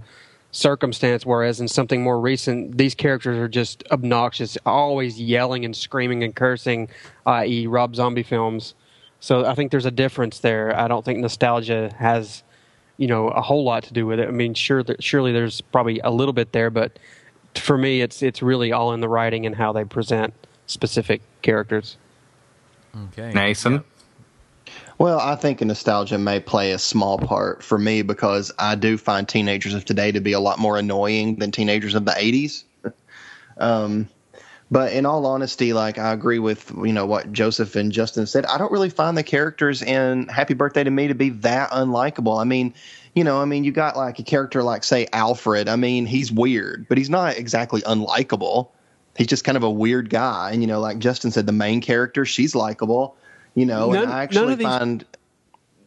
S7: circumstance whereas in something more recent these characters are just obnoxious always yelling and screaming and cursing i.e rob zombie films so I think there's a difference there. I don't think nostalgia has, you know, a whole lot to do with it. I mean, sure, that, surely there's probably a little bit there, but for me, it's it's really all in the writing and how they present specific characters.
S4: Okay,
S5: Nathan,
S6: Well, I think nostalgia may play a small part for me because I do find teenagers of today to be a lot more annoying than teenagers of the 80s. um, but in all honesty, like I agree with you know what Joseph and Justin said. I don't really find the characters in Happy Birthday to Me to be that unlikable. I mean, you know, I mean, you got like a character like say Alfred. I mean, he's weird, but he's not exactly unlikable. He's just kind of a weird guy. And you know, like Justin said, the main character, she's likable. You know,
S7: None-
S6: and I
S7: none
S6: actually
S7: of these-
S6: find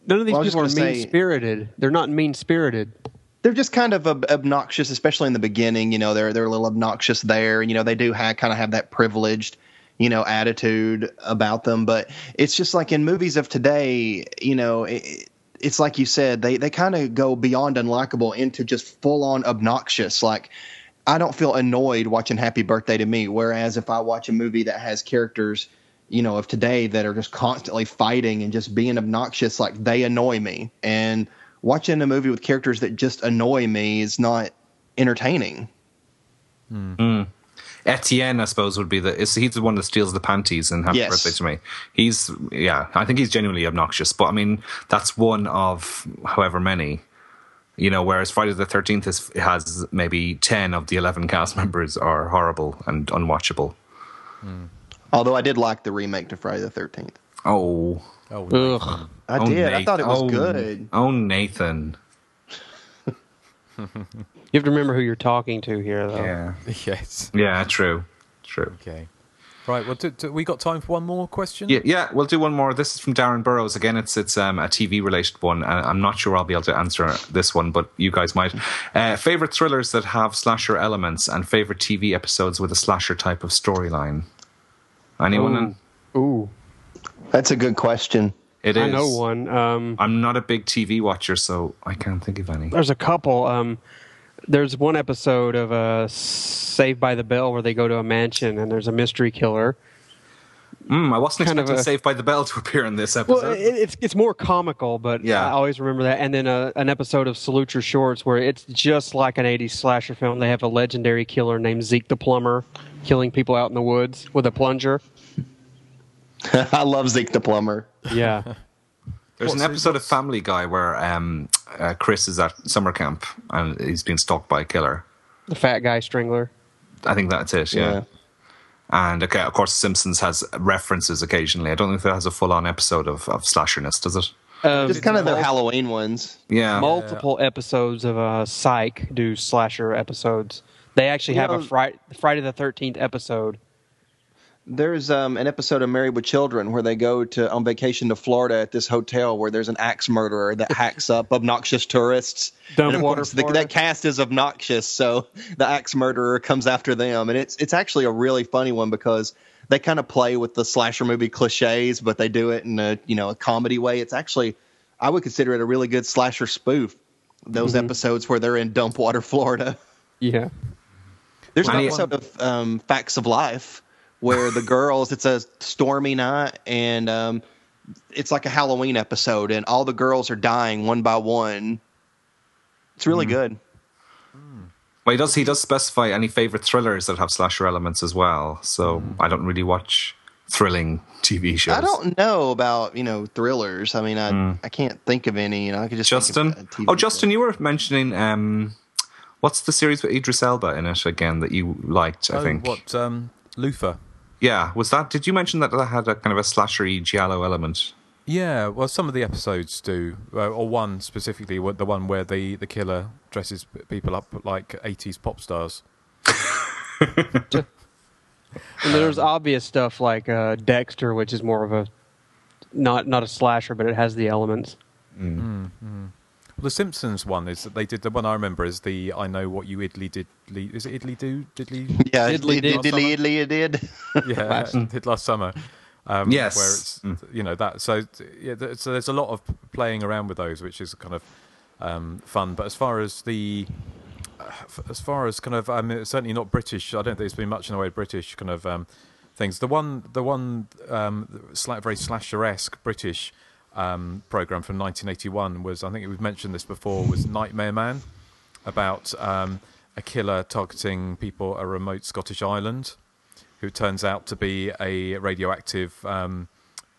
S7: None of these
S6: Well,
S7: people are mean spirited. They're not mean spirited.
S6: they're just kind of ob- obnoxious, especially in the beginning. You know, they're they're a little obnoxious there. and You know, they do have, kind of have that privileged, you know, attitude about them. But it's just like in movies of today, you know, it, it's like you said, they they kind of go beyond unlikable into just full on obnoxious. Like I don't feel annoyed watching Happy Birthday to Me, whereas if I watch a movie that has characters. You know, of today that are just constantly fighting and just being obnoxious, like they annoy me. And watching a movie with characters that just annoy me is not entertaining. Hmm. Hmm.
S5: Etienne, I suppose, would be the is he's the one that steals the panties and happy
S6: Yes.
S5: birthday to me. He's yeah, I think he's genuinely obnoxious, but I mean that's one of however many. You know, whereas Friday the Thirteenth is has maybe ten of the eleven cast members are horrible and unwatchable. Hmm.
S6: Although I did like the remake to Friday the Thirteenth.
S5: Oh,
S4: Oh,
S7: Ugh.
S6: I
S5: oh,
S6: did. I thought it was
S5: Oh,
S6: good.
S5: Oh, Nathan.
S7: You have to remember who you're talking to here, though.
S5: Yeah,
S4: yes.
S5: yeah, true, true.
S4: Okay. Right. Well, do, do we got time for one more question?
S5: Yeah, yeah, we'll do one more. This is from Darren Burrows. Again, it's it's um, a TV related one, and I'm not sure I'll be able to answer this one, but you guys might. Uh, favorite thrillers that have slasher elements, and favorite TV episodes with a slasher type of storyline. Anyone?
S7: Ooh. Ooh,
S6: That's a good question.
S5: It is.
S7: I know one. Um,
S5: I'm not a big TV watcher, so I can't think of any.
S7: there's a couple. Um, there's one episode of uh, Saved by the Bell where they go to a mansion and there's a mystery killer.
S5: Mm, I wasn't
S7: Kind
S5: expecting
S7: a-
S5: Saved by the Bell to appear in this episode.
S7: Well, it, it's it's more comical, but
S5: Yeah.
S7: I always remember that. And then uh, an episode of Salute Your Shorts where it's just like an '80s slasher film. They have a legendary killer named Zeke the Plumber killing people out in the woods with a plunger.
S6: I love Zeke the plumber.
S7: Yeah,
S5: There's an episode of Family Guy where um, uh, Chris is at summer camp and he's being stalked by a killer.
S7: the fat guy strangler.
S5: I think that's it. Yeah.
S6: Yeah.
S5: And okay, of course, Simpsons has references occasionally. I don't think that has a full-on episode of, of slasherness, does it?
S7: Um,
S6: Just kind of their Halloween ones.
S5: Yeah.
S7: multiple episodes of uh, Psych do slasher episodes. They actually
S6: You
S7: have
S6: know-
S7: a Friday, Friday the Thirteenth episode.
S6: There's um, an episode of Married with Children where they go to on vacation to Florida at this hotel where there's an axe murderer that hacks up obnoxious tourists.
S7: Dumb
S6: and
S7: water
S6: course, the, that cast is obnoxious, so the axe murderer comes after them, and it's it's actually a really funny one because they kind of play with the slasher movie cliches, but they do it in a you know a comedy way. It's actually I would consider it a really good slasher spoof. Those
S7: Mm-hmm.
S6: episodes where they're in Dumpwater, Florida.
S7: Yeah,
S6: There's an episode of um, Facts of Life where the girls, it's a stormy night, and um, it's like a Halloween episode, and all the girls are dying one by one. It's really good.
S5: Well, he does. He does specify any favorite thrillers that have slasher elements as well. So I don't really watch thrilling TV shows.
S6: I don't know about you know thrillers. I mean, I I can't think of any. You know, I could just
S5: Justin.
S6: of a TV
S5: Oh, Justin,
S6: show.
S5: you were mentioning um, what's the series with Idris Elba in it again that you liked? I
S4: oh,
S5: think.
S4: what um, Luther?
S5: Yeah, was that? Did you mention that that had a kind of a slashery giallo element?
S4: Yeah, well, some of the episodes do, uh, or one specifically, the one where the, the killer dresses people up like 80s pop stars.
S7: and there's obvious stuff like uh, Dexter, which is more of a not not a slasher, but it has the elements.
S4: Well, the Simpsons one is that they did the one I remember is the I know what you idly did. Is it idly do diddly?
S6: yeah,
S7: Diddly
S6: diddly
S7: did.
S6: diddly diddly it did.
S4: yeah, did last summer. Um,
S5: Yes.
S4: where it's you know that so yeah, th- so there's a lot of playing around with those, which is kind of um, fun. But as far as the uh, as far as kind of I mean, certainly not British. I don't think there's been much in the way of British kind of um, things. The one the one um, very slasher esque British um, program from 1981 was I think we've mentioned this before was Nightmare Man about um, a killer targeting people at a remote Scottish island who turns out to be a radioactive um,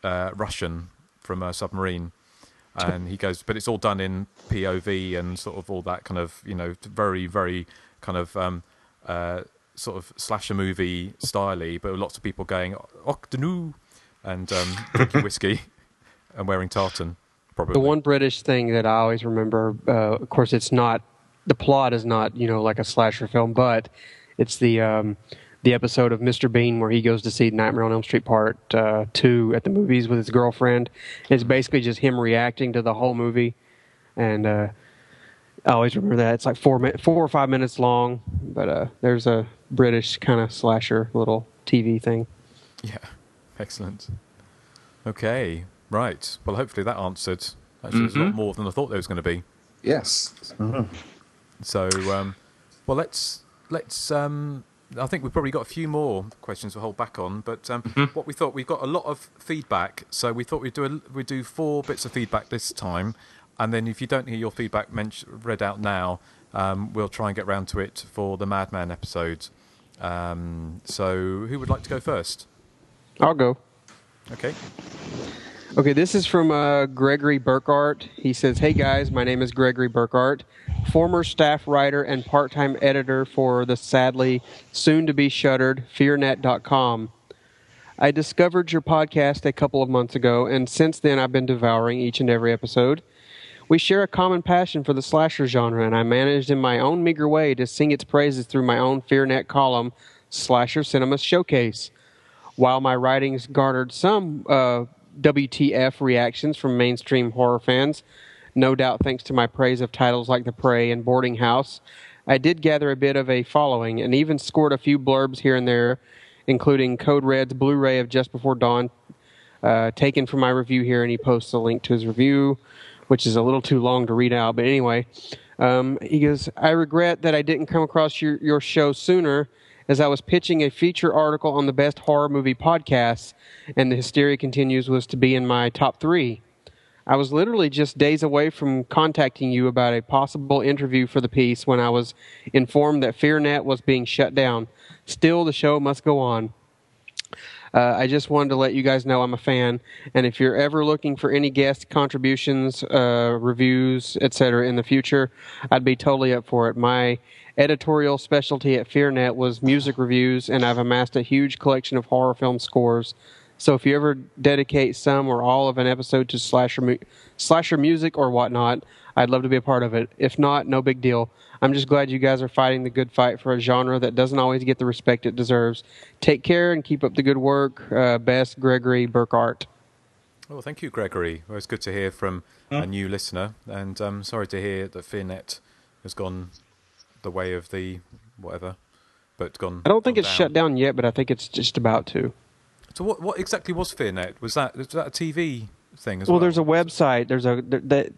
S4: uh, Russian from a submarine. And he goes, but it's all done in POV and sort of all that kind of, you know, very, very kind of um, uh, sort of slasher movie styley, but lots of people going, Octanu, and um, drinking whiskey and wearing tartan, probably.
S7: The one British thing that I always remember, uh, of course, it's not the plot is not you know like a slasher film, but it's the um, the episode of Mr. Bean where he goes to see Nightmare on Elm Street Part uh, Two at the movies with his girlfriend. It's basically just him reacting to the whole movie, and uh, I always remember that. It's like four mi- four or five minutes long, but uh, there's a British kind of slasher little TV thing.
S4: Yeah, excellent. Okay, right. Well, hopefully that answered. Actually, there's a lot more than I thought there was going to be.
S5: Yes.
S4: So, um, well, let's let's. Um, I think we've probably got a few more questions to hold back on, but um, what we thought we've got a lot of feedback, so we thought we'd do a, we'd do four bits of feedback this time, and then if you don't hear your feedback mentioned read out now, um, we'll try and get round to it for the Madman episode. Um, so, who would like to go first?
S7: I'll go.
S4: Okay.
S7: Okay, this is from uh, Gregory Burkart. He says, Hey guys, my name is Gregory Burkart, former staff writer and part time editor for the sadly soon to be shuttered FearNet.com. I discovered your podcast a couple of months ago, and since then I've been devouring each and every episode. We share a common passion for the slasher genre, and I managed in my own meager way to sing its praises through my own FearNet column, Slasher Cinema Showcase. While my writings garnered some uh, WTF reactions from mainstream horror fans, no doubt thanks to my praise of titles like The Prey and Boarding House, I did gather a bit of a following and even scored a few blurbs here and there, including Code Red's Blu ray of Just Before Dawn, uh, taken from my review here, and he posts a link to his review, which is a little too long to read out. But anyway, um, he goes, I regret that I didn't come across your, your show sooner as I was pitching a feature article on the best horror movie podcasts, and the hysteria continues was to be in my top three. I was literally just days away from contacting you about a possible interview for the piece when I was informed that FearNet was being shut down. Still, the show must go on. Uh, I just wanted to let you guys know I'm a fan, and if you're ever looking for any guest contributions, uh, reviews, etc., in the future, I'd be totally up for it. My editorial specialty at FearNet was music reviews, and I've amassed a huge collection of horror film scores. So if you ever dedicate some or all of an episode to slasher mu- slasher music or whatnot, I'd love to be a part of it. If not, no big deal. I'm just glad you guys are fighting the good fight for a genre that doesn't always get the respect it deserves. Take care and keep up the good work. Uh, best, Gregory Burkart.
S4: Well, thank you, Gregory. Well, it's good to hear from a new listener, and I'm um, sorry to hear that FearNet has gone the way of the whatever, but gone.
S7: I don't think it's shut down yet, but I think it's just about to.
S4: So, what what exactly was FearNet? Was that was that a TV thing as well?
S7: Well, there's a website. There's a they,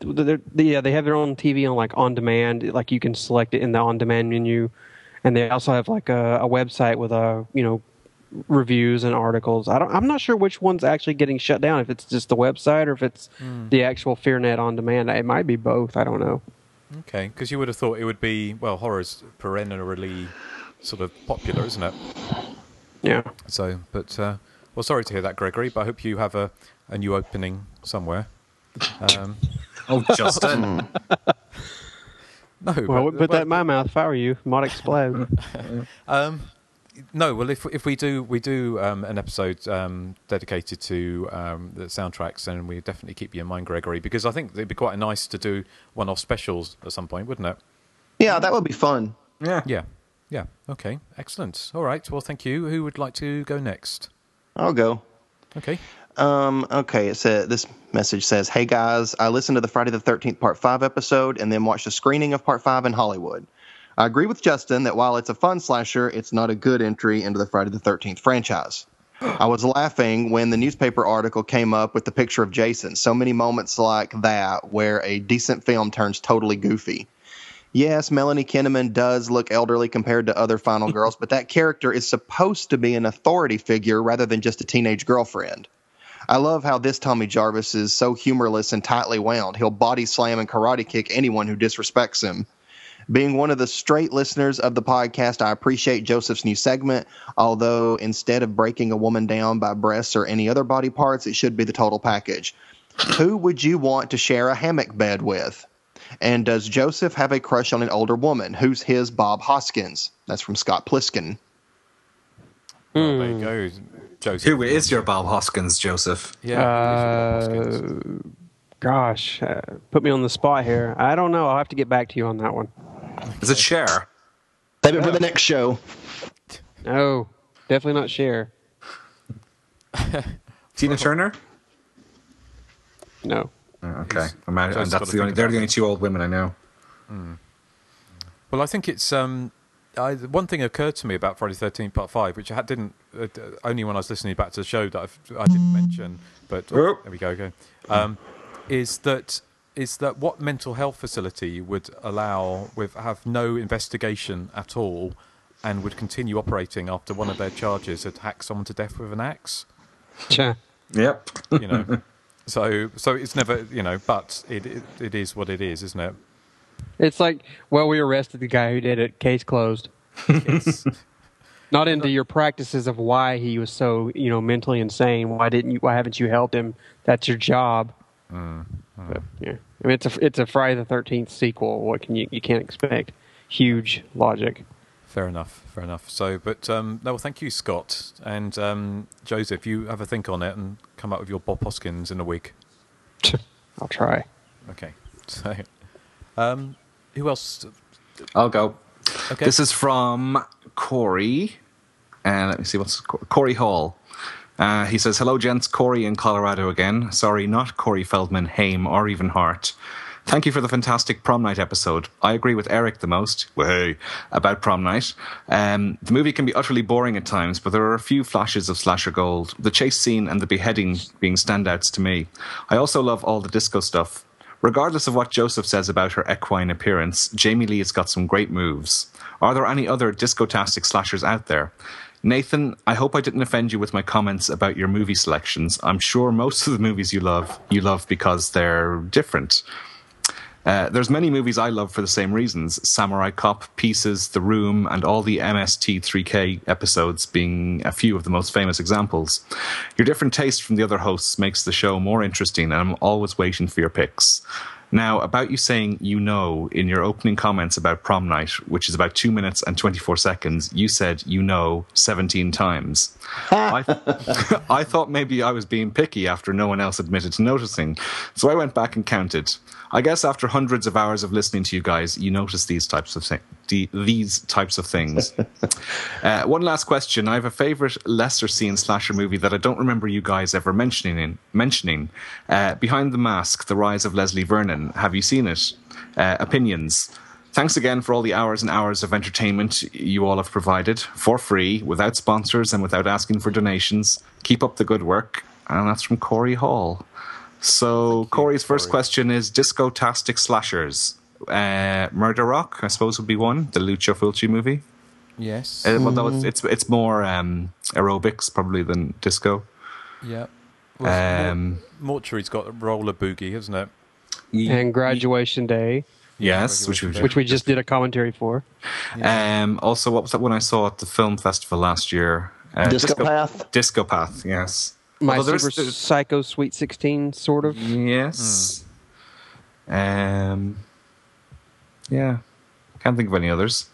S7: yeah they have their own TV on like on demand. Like you can select it in the on demand menu, and they also have like a, a website with a you know reviews and articles. I don't. I'm not sure which one's actually getting shut down. If it's just the website or if it's hmm. the actual FearNet on demand. It might be both. I don't know.
S4: Okay, because you would have thought it would be well, horror's perennially sort of popular, isn't it?
S7: Yeah.
S4: So, but uh, well, sorry to hear that, Gregory. But I hope you have a, a new opening somewhere. Um,
S5: Oh, Justin.
S4: no,
S7: Well, I
S4: but-
S7: wouldn't put that in my mouth if I were you. Might explode.
S4: Um, no, well, if if we do we do um, an episode um, dedicated to um, the soundtracks, then we definitely keep you in mind, Gregory, because I think it'd be quite nice to do one-off specials at some point, wouldn't it?
S6: Yeah, that would be fun.
S5: yeah.
S4: Yeah, yeah. Okay, excellent. All right. Well, thank you. Who would like to go next?
S6: I'll go.
S4: Okay.
S6: Um, okay, it said this message says, "Hey guys, I listened to the Friday the Thirteenth Part Five episode and then watched a screening of Part Five in Hollywood. I agree with Justin that while it's a fun slasher, it's not a good entry into the Friday the Thirteenth franchise. I was laughing when the newspaper article came up with the picture of Jason. So many moments like that where a decent film turns totally goofy." Yes, Melanie Kinnaman does look elderly compared to other final girls, but that character is supposed to be an authority figure rather than just a teenage girlfriend. I love how this Tommy Jarvis is so humorless and tightly wound. He'll body slam and karate kick anyone who disrespects him. Being one of the straight listeners of the podcast, I appreciate Joseph's new segment. Although instead of breaking a woman down by breasts or any other body parts, it should be the total package. Who would you want to share a hammock bed with? And does Joseph have a crush on an older woman? Who's his Bob Hoskins? That's from Scott Pliskin.
S4: Well, there you go, Joseph.
S5: Who is your Bob Hoskins, Joseph?
S4: Yeah.
S7: Uh,
S4: who is your Bob Hoskins?
S7: Gosh, uh, put me on the spot here. I don't know. I'll have to get back to you on that one.
S5: Is it Cher?
S6: Save it for the next show.
S7: No, definitely not Cher.
S5: Tina Turner?
S7: No.
S5: Oh, okay. Imagine,
S4: Joe's
S5: and
S4: gotta
S5: that's the
S4: think
S5: only, they're
S4: about
S5: the only two old women I know.
S4: Well, I think it's um, I, one thing occurred to me about Friday the Thirteenth Part Five, which I had, didn't uh, d- only when I was listening back to the show that I've, I didn't mention, but
S5: Oh.
S4: there we go again. Um, is that is that what mental health facility would allow with have no investigation at all, and would continue operating after one of their charges had hacked someone to death with an axe?
S7: Cha.
S5: Yep.
S4: You know. So, so it's never, you know, but it, it it is what it is, isn't it?
S7: It's like, well, we arrested the guy who did it. Case closed.
S4: It's,
S7: Not into your practices of why he was so, you know, mentally insane. Why didn't you? Why haven't you helped him? That's your job. Hmm. But, yeah, I mean, it's a it's a Friday the Thirteenth sequel. What can you you can't expect? Huge logic.
S4: Fair enough, fair enough. So, but um, no, well, thank you, Scott and um, Joseph. You have a think on it and come up with your Bob Hoskins in a week.
S7: I'll try.
S4: Okay. So, um, who else?
S5: I'll go.
S4: Okay.
S5: This is from Corey. And let me see what's Corey Hall. Uh, he says, Hello, gents. Corey in Colorado again. Sorry, not Corey Feldman, Haim, or even Hart. Thank you for the fantastic prom night episode. I agree with Eric the most hey, about prom night. Um, the movie can be utterly boring at times, but there are a few flashes of slasher gold. The chase scene and the beheading being standouts to me. I also love all the disco stuff. Regardless of what Joseph says about her equine appearance, Jamie Lee has got some great moves. Are there any other disco-tastic slashers out there? Nathan, I hope I didn't offend you with my comments about your movie selections. I'm sure most of the movies you love, you love because they're different. Uh, there's many movies I love for the same reasons: Samurai Cop, Pieces, The Room, and all the MST3K episodes being a few of the most famous examples. Your different taste from the other hosts makes the show more interesting, and I'm always waiting for your picks. Now, about you saying you know, in your opening comments about prom night, which is about two minutes and 24 seconds, you said you know 17 times. I, th- I thought maybe I was being picky after no one else admitted to noticing. So I went back and counted. I guess after hundreds of hours of listening to you guys, you notice these types of things these types of things. uh, one last question. I have a favorite lesser seen slasher movie that I don't remember you guys ever mentioning. In, mentioning uh, Behind the Mask, The Rise of Leslie Vernon. Have you seen it? Uh, opinions. Thanks again for all the hours and hours of entertainment you all have provided for free, without sponsors and without asking for donations. Keep up the good work. And that's from Corey Hall. So, Corey's first
S4: Corey.
S5: question is Disco Tastic Slashers. Uh, Murder Rock, I suppose, would be one. The Lucio Fulci movie.
S4: Yes.
S5: Uh, well, no, it's, it's it's more um, aerobics probably than disco.
S4: yeah. Well,
S5: Um,
S4: Mortuary's got roller boogie, hasn't it?
S7: And Graduation Day,
S5: yes, which we
S7: which we just did a commentary for.
S5: Um, also, what was that one I saw at the film festival last year? Uh,
S6: Discopath?
S5: Disco Path, yes.
S7: My
S5: Although
S7: Super
S5: there's-
S7: Psycho Sweet 16, sort of.
S5: Yes. Um, yeah. Can't think of any others.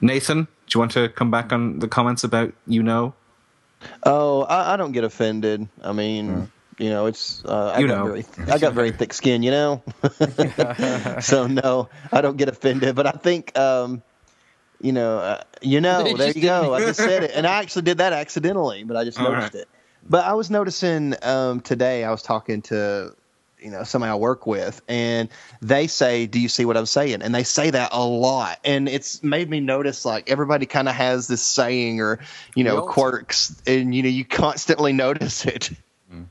S5: Nathan, do you want to come back on the comments about you know?
S6: Oh, I, I don't get offended. I mean, you know, it's uh, I
S5: You
S6: got
S5: know.
S6: very I got very thick skin, you know. so no, I don't get offended. But I think, um, you know, uh, you know, there you go. I just said it, and I actually did that accidentally, but I just
S5: All
S6: noticed
S5: right.
S6: it. But I was noticing um, today. I was talking to you know somebody I work with, and they say, "Do you see what I'm saying?" And they say that a lot, and it's made me notice like everybody kind of has this saying or you know
S5: all do.
S6: quirks, and you know you constantly notice it.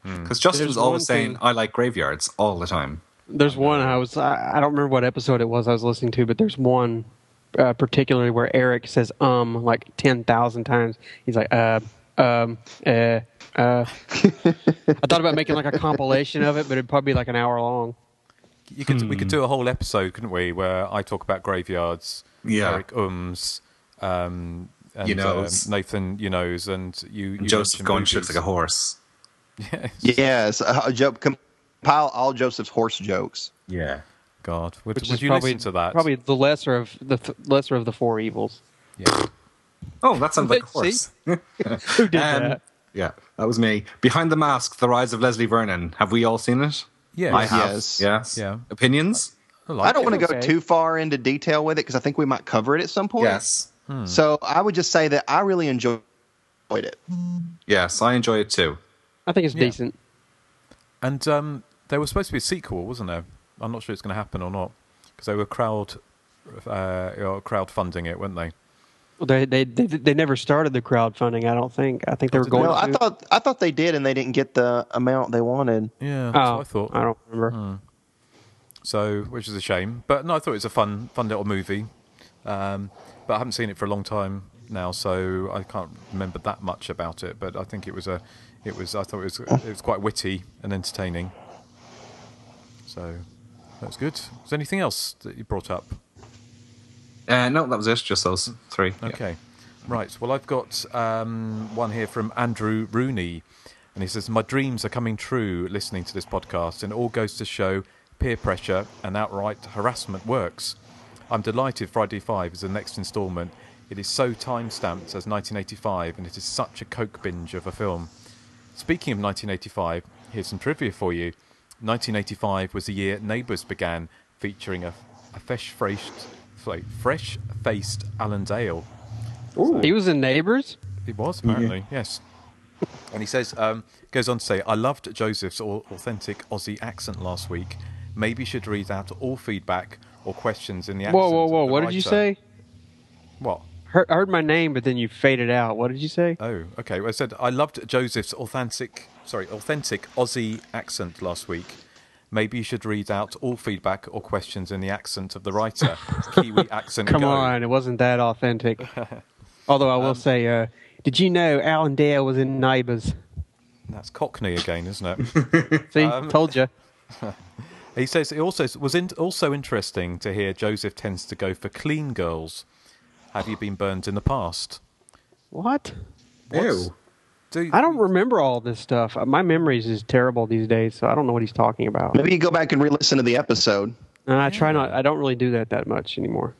S5: Because Justin
S7: There's
S5: was always saying,
S7: thing-
S5: I like graveyards all the time.
S7: There's one I was I, I don't remember what episode it was I was listening to, but there's one uh, particularly where Eric says um like ten thousand times. He's like uh um uh uh. I thought about making like a compilation of it, but it'd probably be like an hour long.
S4: You could we
S5: Hmm.
S4: could do a whole episode, couldn't we, where I talk about graveyards,
S5: Yeah.
S4: Eric ums, um, and
S5: You
S4: uh. Nathan, you knows, and you, you
S5: Joseph
S4: mention
S5: going
S4: movies.
S5: like a horse.
S4: Yes.
S6: Yes, uh, Joe, compile all Joseph's horse jokes.
S5: Yeah.
S4: God, would,
S7: Which
S4: would
S7: is
S4: you
S7: probably
S4: listen to that?
S7: probably the lesser of the th- lesser of the four evils.
S4: Yeah.
S5: Oh, that sounds like a horse.
S7: Who did
S5: Um,
S7: that?
S5: Yeah, that was me. Behind the Mask, The Rise of Leslie Vernon. Have we all seen it?
S4: Yes.
S5: I have.
S6: Yes.
S5: Yes.
S4: Yeah.
S5: Opinions?
S4: I, like
S6: I don't want to go too far into detail with it because I think we might cover it at some point.
S5: Yes.
S6: So I would just say that I really enjoyed it.
S5: Yes, I enjoy it too.
S7: I think it's
S4: Yeah.
S7: decent.
S4: And um, there was supposed to be a sequel, wasn't there? I'm not sure it's going to happen or not because they were crowd uh, crowdfunding it, weren't they?
S7: Well, They, they they they never started the crowdfunding. I don't think. I think they were going
S6: No,
S7: to.
S6: I thought I thought they did, and they didn't get the amount they wanted.
S4: Yeah, that's
S7: oh,
S4: what I thought.
S7: I don't remember.
S4: So, which is a shame. But no, I thought it was a fun, fun little movie. Um, but I haven't seen it for a long time now, so I can't remember that much about it. But I think it was a, it was. I thought it was, it was quite witty and entertaining. So that's good. Is there anything else that you brought up?
S5: Uh, no, that was it. Just those three. Yeah.
S4: Okay. Right. Well, I've got um, one here from Andrew Rooney. And he says, My dreams are coming true listening to this podcast, and all goes to show peer pressure and outright harassment works. I'm delighted Friday 5 is the next instalment. It is so time stamped as 1985, and it is such a coke binge of a film. Speaking of 1985, here's some trivia for you. 1985 was the year Neighbours began, featuring a, a fresh-faced, fresh-faced Alan Dale.
S7: He was in Neighbors.
S4: He was apparently yes. And he says, um, goes on to say, I loved Joseph's authentic Aussie accent last week. Maybe you should read out all feedback or questions in the accent.
S7: Whoa, whoa, whoa!
S4: the
S7: What did you say?
S4: What?
S7: Heard, I heard my name, but then you faded out. What did you say?
S4: Oh, okay. Well, I said I loved Joseph's authentic, sorry, authentic Aussie accent last week. Maybe you should read out all feedback or questions in the accent of the writer. Kiwi accent.
S7: Come
S4: go.
S7: on, it wasn't that authentic. Although I will
S4: Um,
S7: say, uh, did you know Alan Dale was in Neighbours?
S4: That's Cockney again, isn't it?
S7: See,
S4: Um,
S7: told you.
S4: He says it also was in, also interesting to hear Joseph tends to go for clean girls. Have you been burned in the past?
S7: What?
S4: What's- Do,
S7: I don't remember all this stuff. Uh, My memories is terrible these days, so I don't know what he's talking about.
S6: Maybe you go back and re-listen to the episode.
S7: And I try not. I don't really do that that much anymore.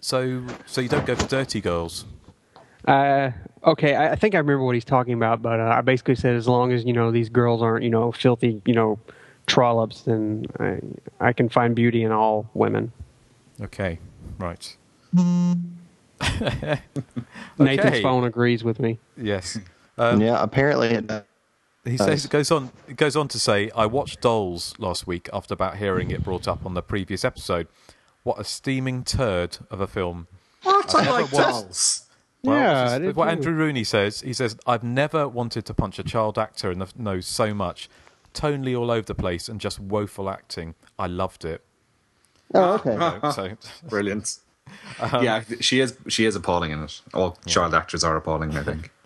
S4: So, so you don't go for dirty girls.
S7: Uh, okay, I, I think I remember what he's talking about, but uh, I basically said as long as you know these girls aren't you know filthy you know trollops, then I, I can find beauty in all women.
S4: Okay, right.
S7: Nathan's
S4: Okay.
S7: phone agrees with me.
S4: Yes. Um,
S6: yeah, apparently it does.
S4: He says it goes on. It goes on to say, "I watched Dolls last week after about hearing it brought up on the previous episode. What a steaming turd of a film."
S5: What?
S4: I've
S5: I
S4: never
S5: like
S4: watched-
S5: dolls.
S4: Well,
S7: Yeah,
S4: this
S7: I
S4: is what. Andrew Rooney says. He says, "I've never wanted to punch a child actor in the nose so much. Tonally all over the place and just woeful acting. I loved it."
S6: Oh, okay.
S4: so,
S5: Brilliant.
S4: Um,
S5: yeah, she is. She is appalling in it. All child actors are appalling. I think.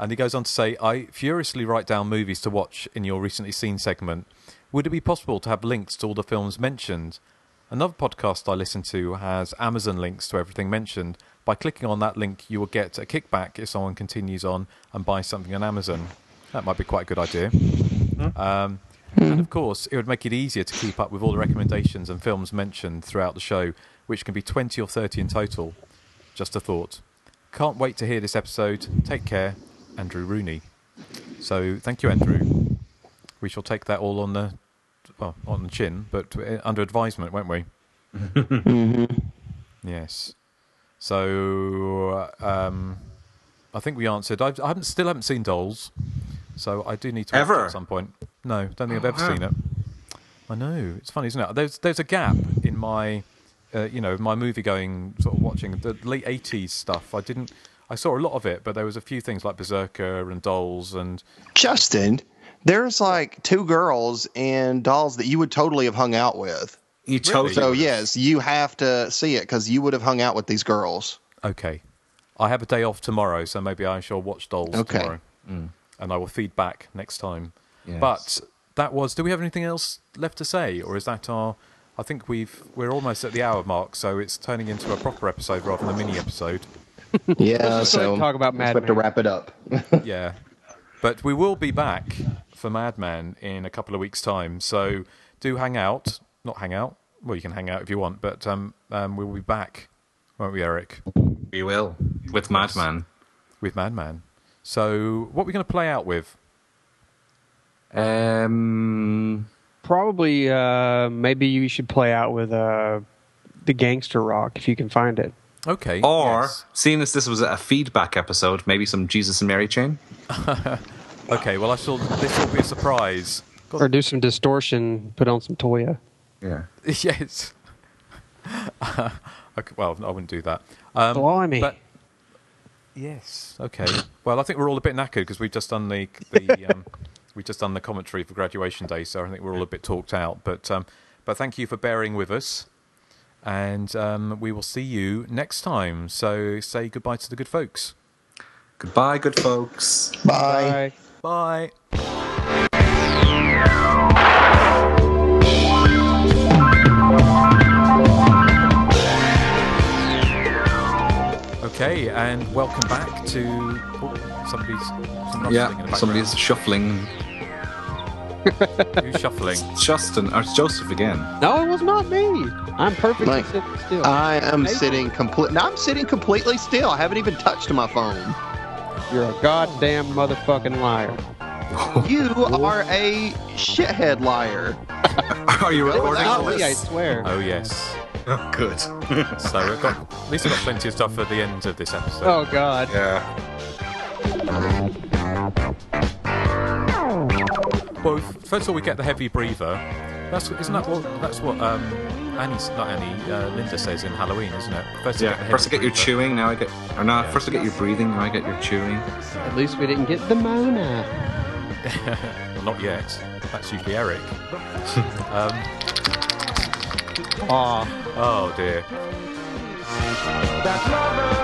S4: And he goes on to say, I furiously write down movies to watch in your recently seen segment. Would it be possible to have links to all the films mentioned? Another podcast I listen to has Amazon links to everything mentioned. By clicking on that link, you will get a kickback if someone continues on and buys something on Amazon. That might be quite a good idea. Um, and of course, it would make it easier to keep up with all the recommendations and films mentioned throughout the show, which can be 20 or 30 in total. Just a thought. Can't wait to hear this episode. Take care, Andrew Rooney. So thank you, Andrew. We shall take that all on the well on the chin, but uh, under advisement, won't we? Yes. So um, I think we answered. I've, I haven't still haven't seen Dolls, so I do need to watch it
S5: Ever?
S4: at some point. No, don't think I've ever
S5: wow.
S4: seen it. I know it's funny, isn't it? There's there's a gap in my uh, you know my movie going sort of watching the late '80s stuff. I didn't. I saw a lot of it, but there was a few things like Berserker and Dolls and
S6: Justin, there's like two girls in dolls that you would totally have hung out with.
S5: You chose.
S6: So yes, you have to see it because you would have hung out with these girls.
S4: Okay. I have a day off tomorrow, so maybe I shall watch Dolls
S6: Okay.
S4: tomorrow. And I will feed back next time.
S5: Yes.
S4: But that was do we have anything else left to say or is that our I think we've we're almost at the hour mark, so it's turning into a proper episode rather than a mini episode.
S6: Yeah,
S7: Let's go
S6: so
S7: talk about
S6: let's
S7: Mad
S6: have to wrap it up.
S4: yeah. But we will be back for Madman in a couple of weeks' time. So do hang out. Not hang out. Well, you can hang out if you want, but um, um, we'll be back, won't we, Eric?
S5: We will with Madman.
S4: With Madman. So what are we going to play out with?
S5: Um,
S7: Probably, uh, maybe you should play out with uh, the Gangster Rock if you can find it.
S4: Okay.
S5: or
S4: yes.
S5: seeing as this was a feedback episode, maybe some Jesus and Mary chain.
S4: Okay, well, I shall. This will be a surprise. God,
S7: Or do some distortion, put on some Toyah.
S5: Yeah.
S4: yes. okay, well, I wouldn't do that. Um,
S7: Blimey.
S4: But yes, okay. Well, I think we're all a bit knackered because we've just done the the um, we've just done the commentary for graduation day, so I think we're all a bit talked out. But um, but thank you for bearing with us, and um, we will see you next time. So say goodbye to the good folks.
S5: Goodbye, good folks.
S6: Bye.
S7: Bye.
S4: Bye. Okay, and welcome back to oh, somebody's some rustling in the
S5: Yeah, somebody's shuffling.
S4: Who's shuffling.
S5: Justin or it's Joseph again.
S7: No, it was not me. I'm perfectly
S6: Mike,
S7: sitting still.
S6: I am
S7: Nathan?
S6: sitting complete. No, I'm sitting completely still. I haven't even touched my phone.
S7: You're a goddamn motherfucking liar.
S6: You are a shithead liar.
S5: Are you recording
S6: Without
S5: all
S7: Not me, I swear.
S4: Oh yes.
S5: Oh, good.
S4: So we've got at least we've got plenty of stuff for the end of this episode.
S7: Oh God.
S5: Yeah.
S4: Well, first of all, we get the heavy breather. That's isn't that what that's what um, Annie's not Annie uh, Linda says in Halloween, isn't it? First, you
S5: Yeah.
S4: get the
S5: First I get your chewing, now I get or not,
S4: Yeah.
S5: first I get your breathing, now I get your chewing.
S7: At least we didn't get the Mona.
S4: Well, not yet. That's usually Eric. um,
S7: Aw.
S4: oh dear.
S8: That lover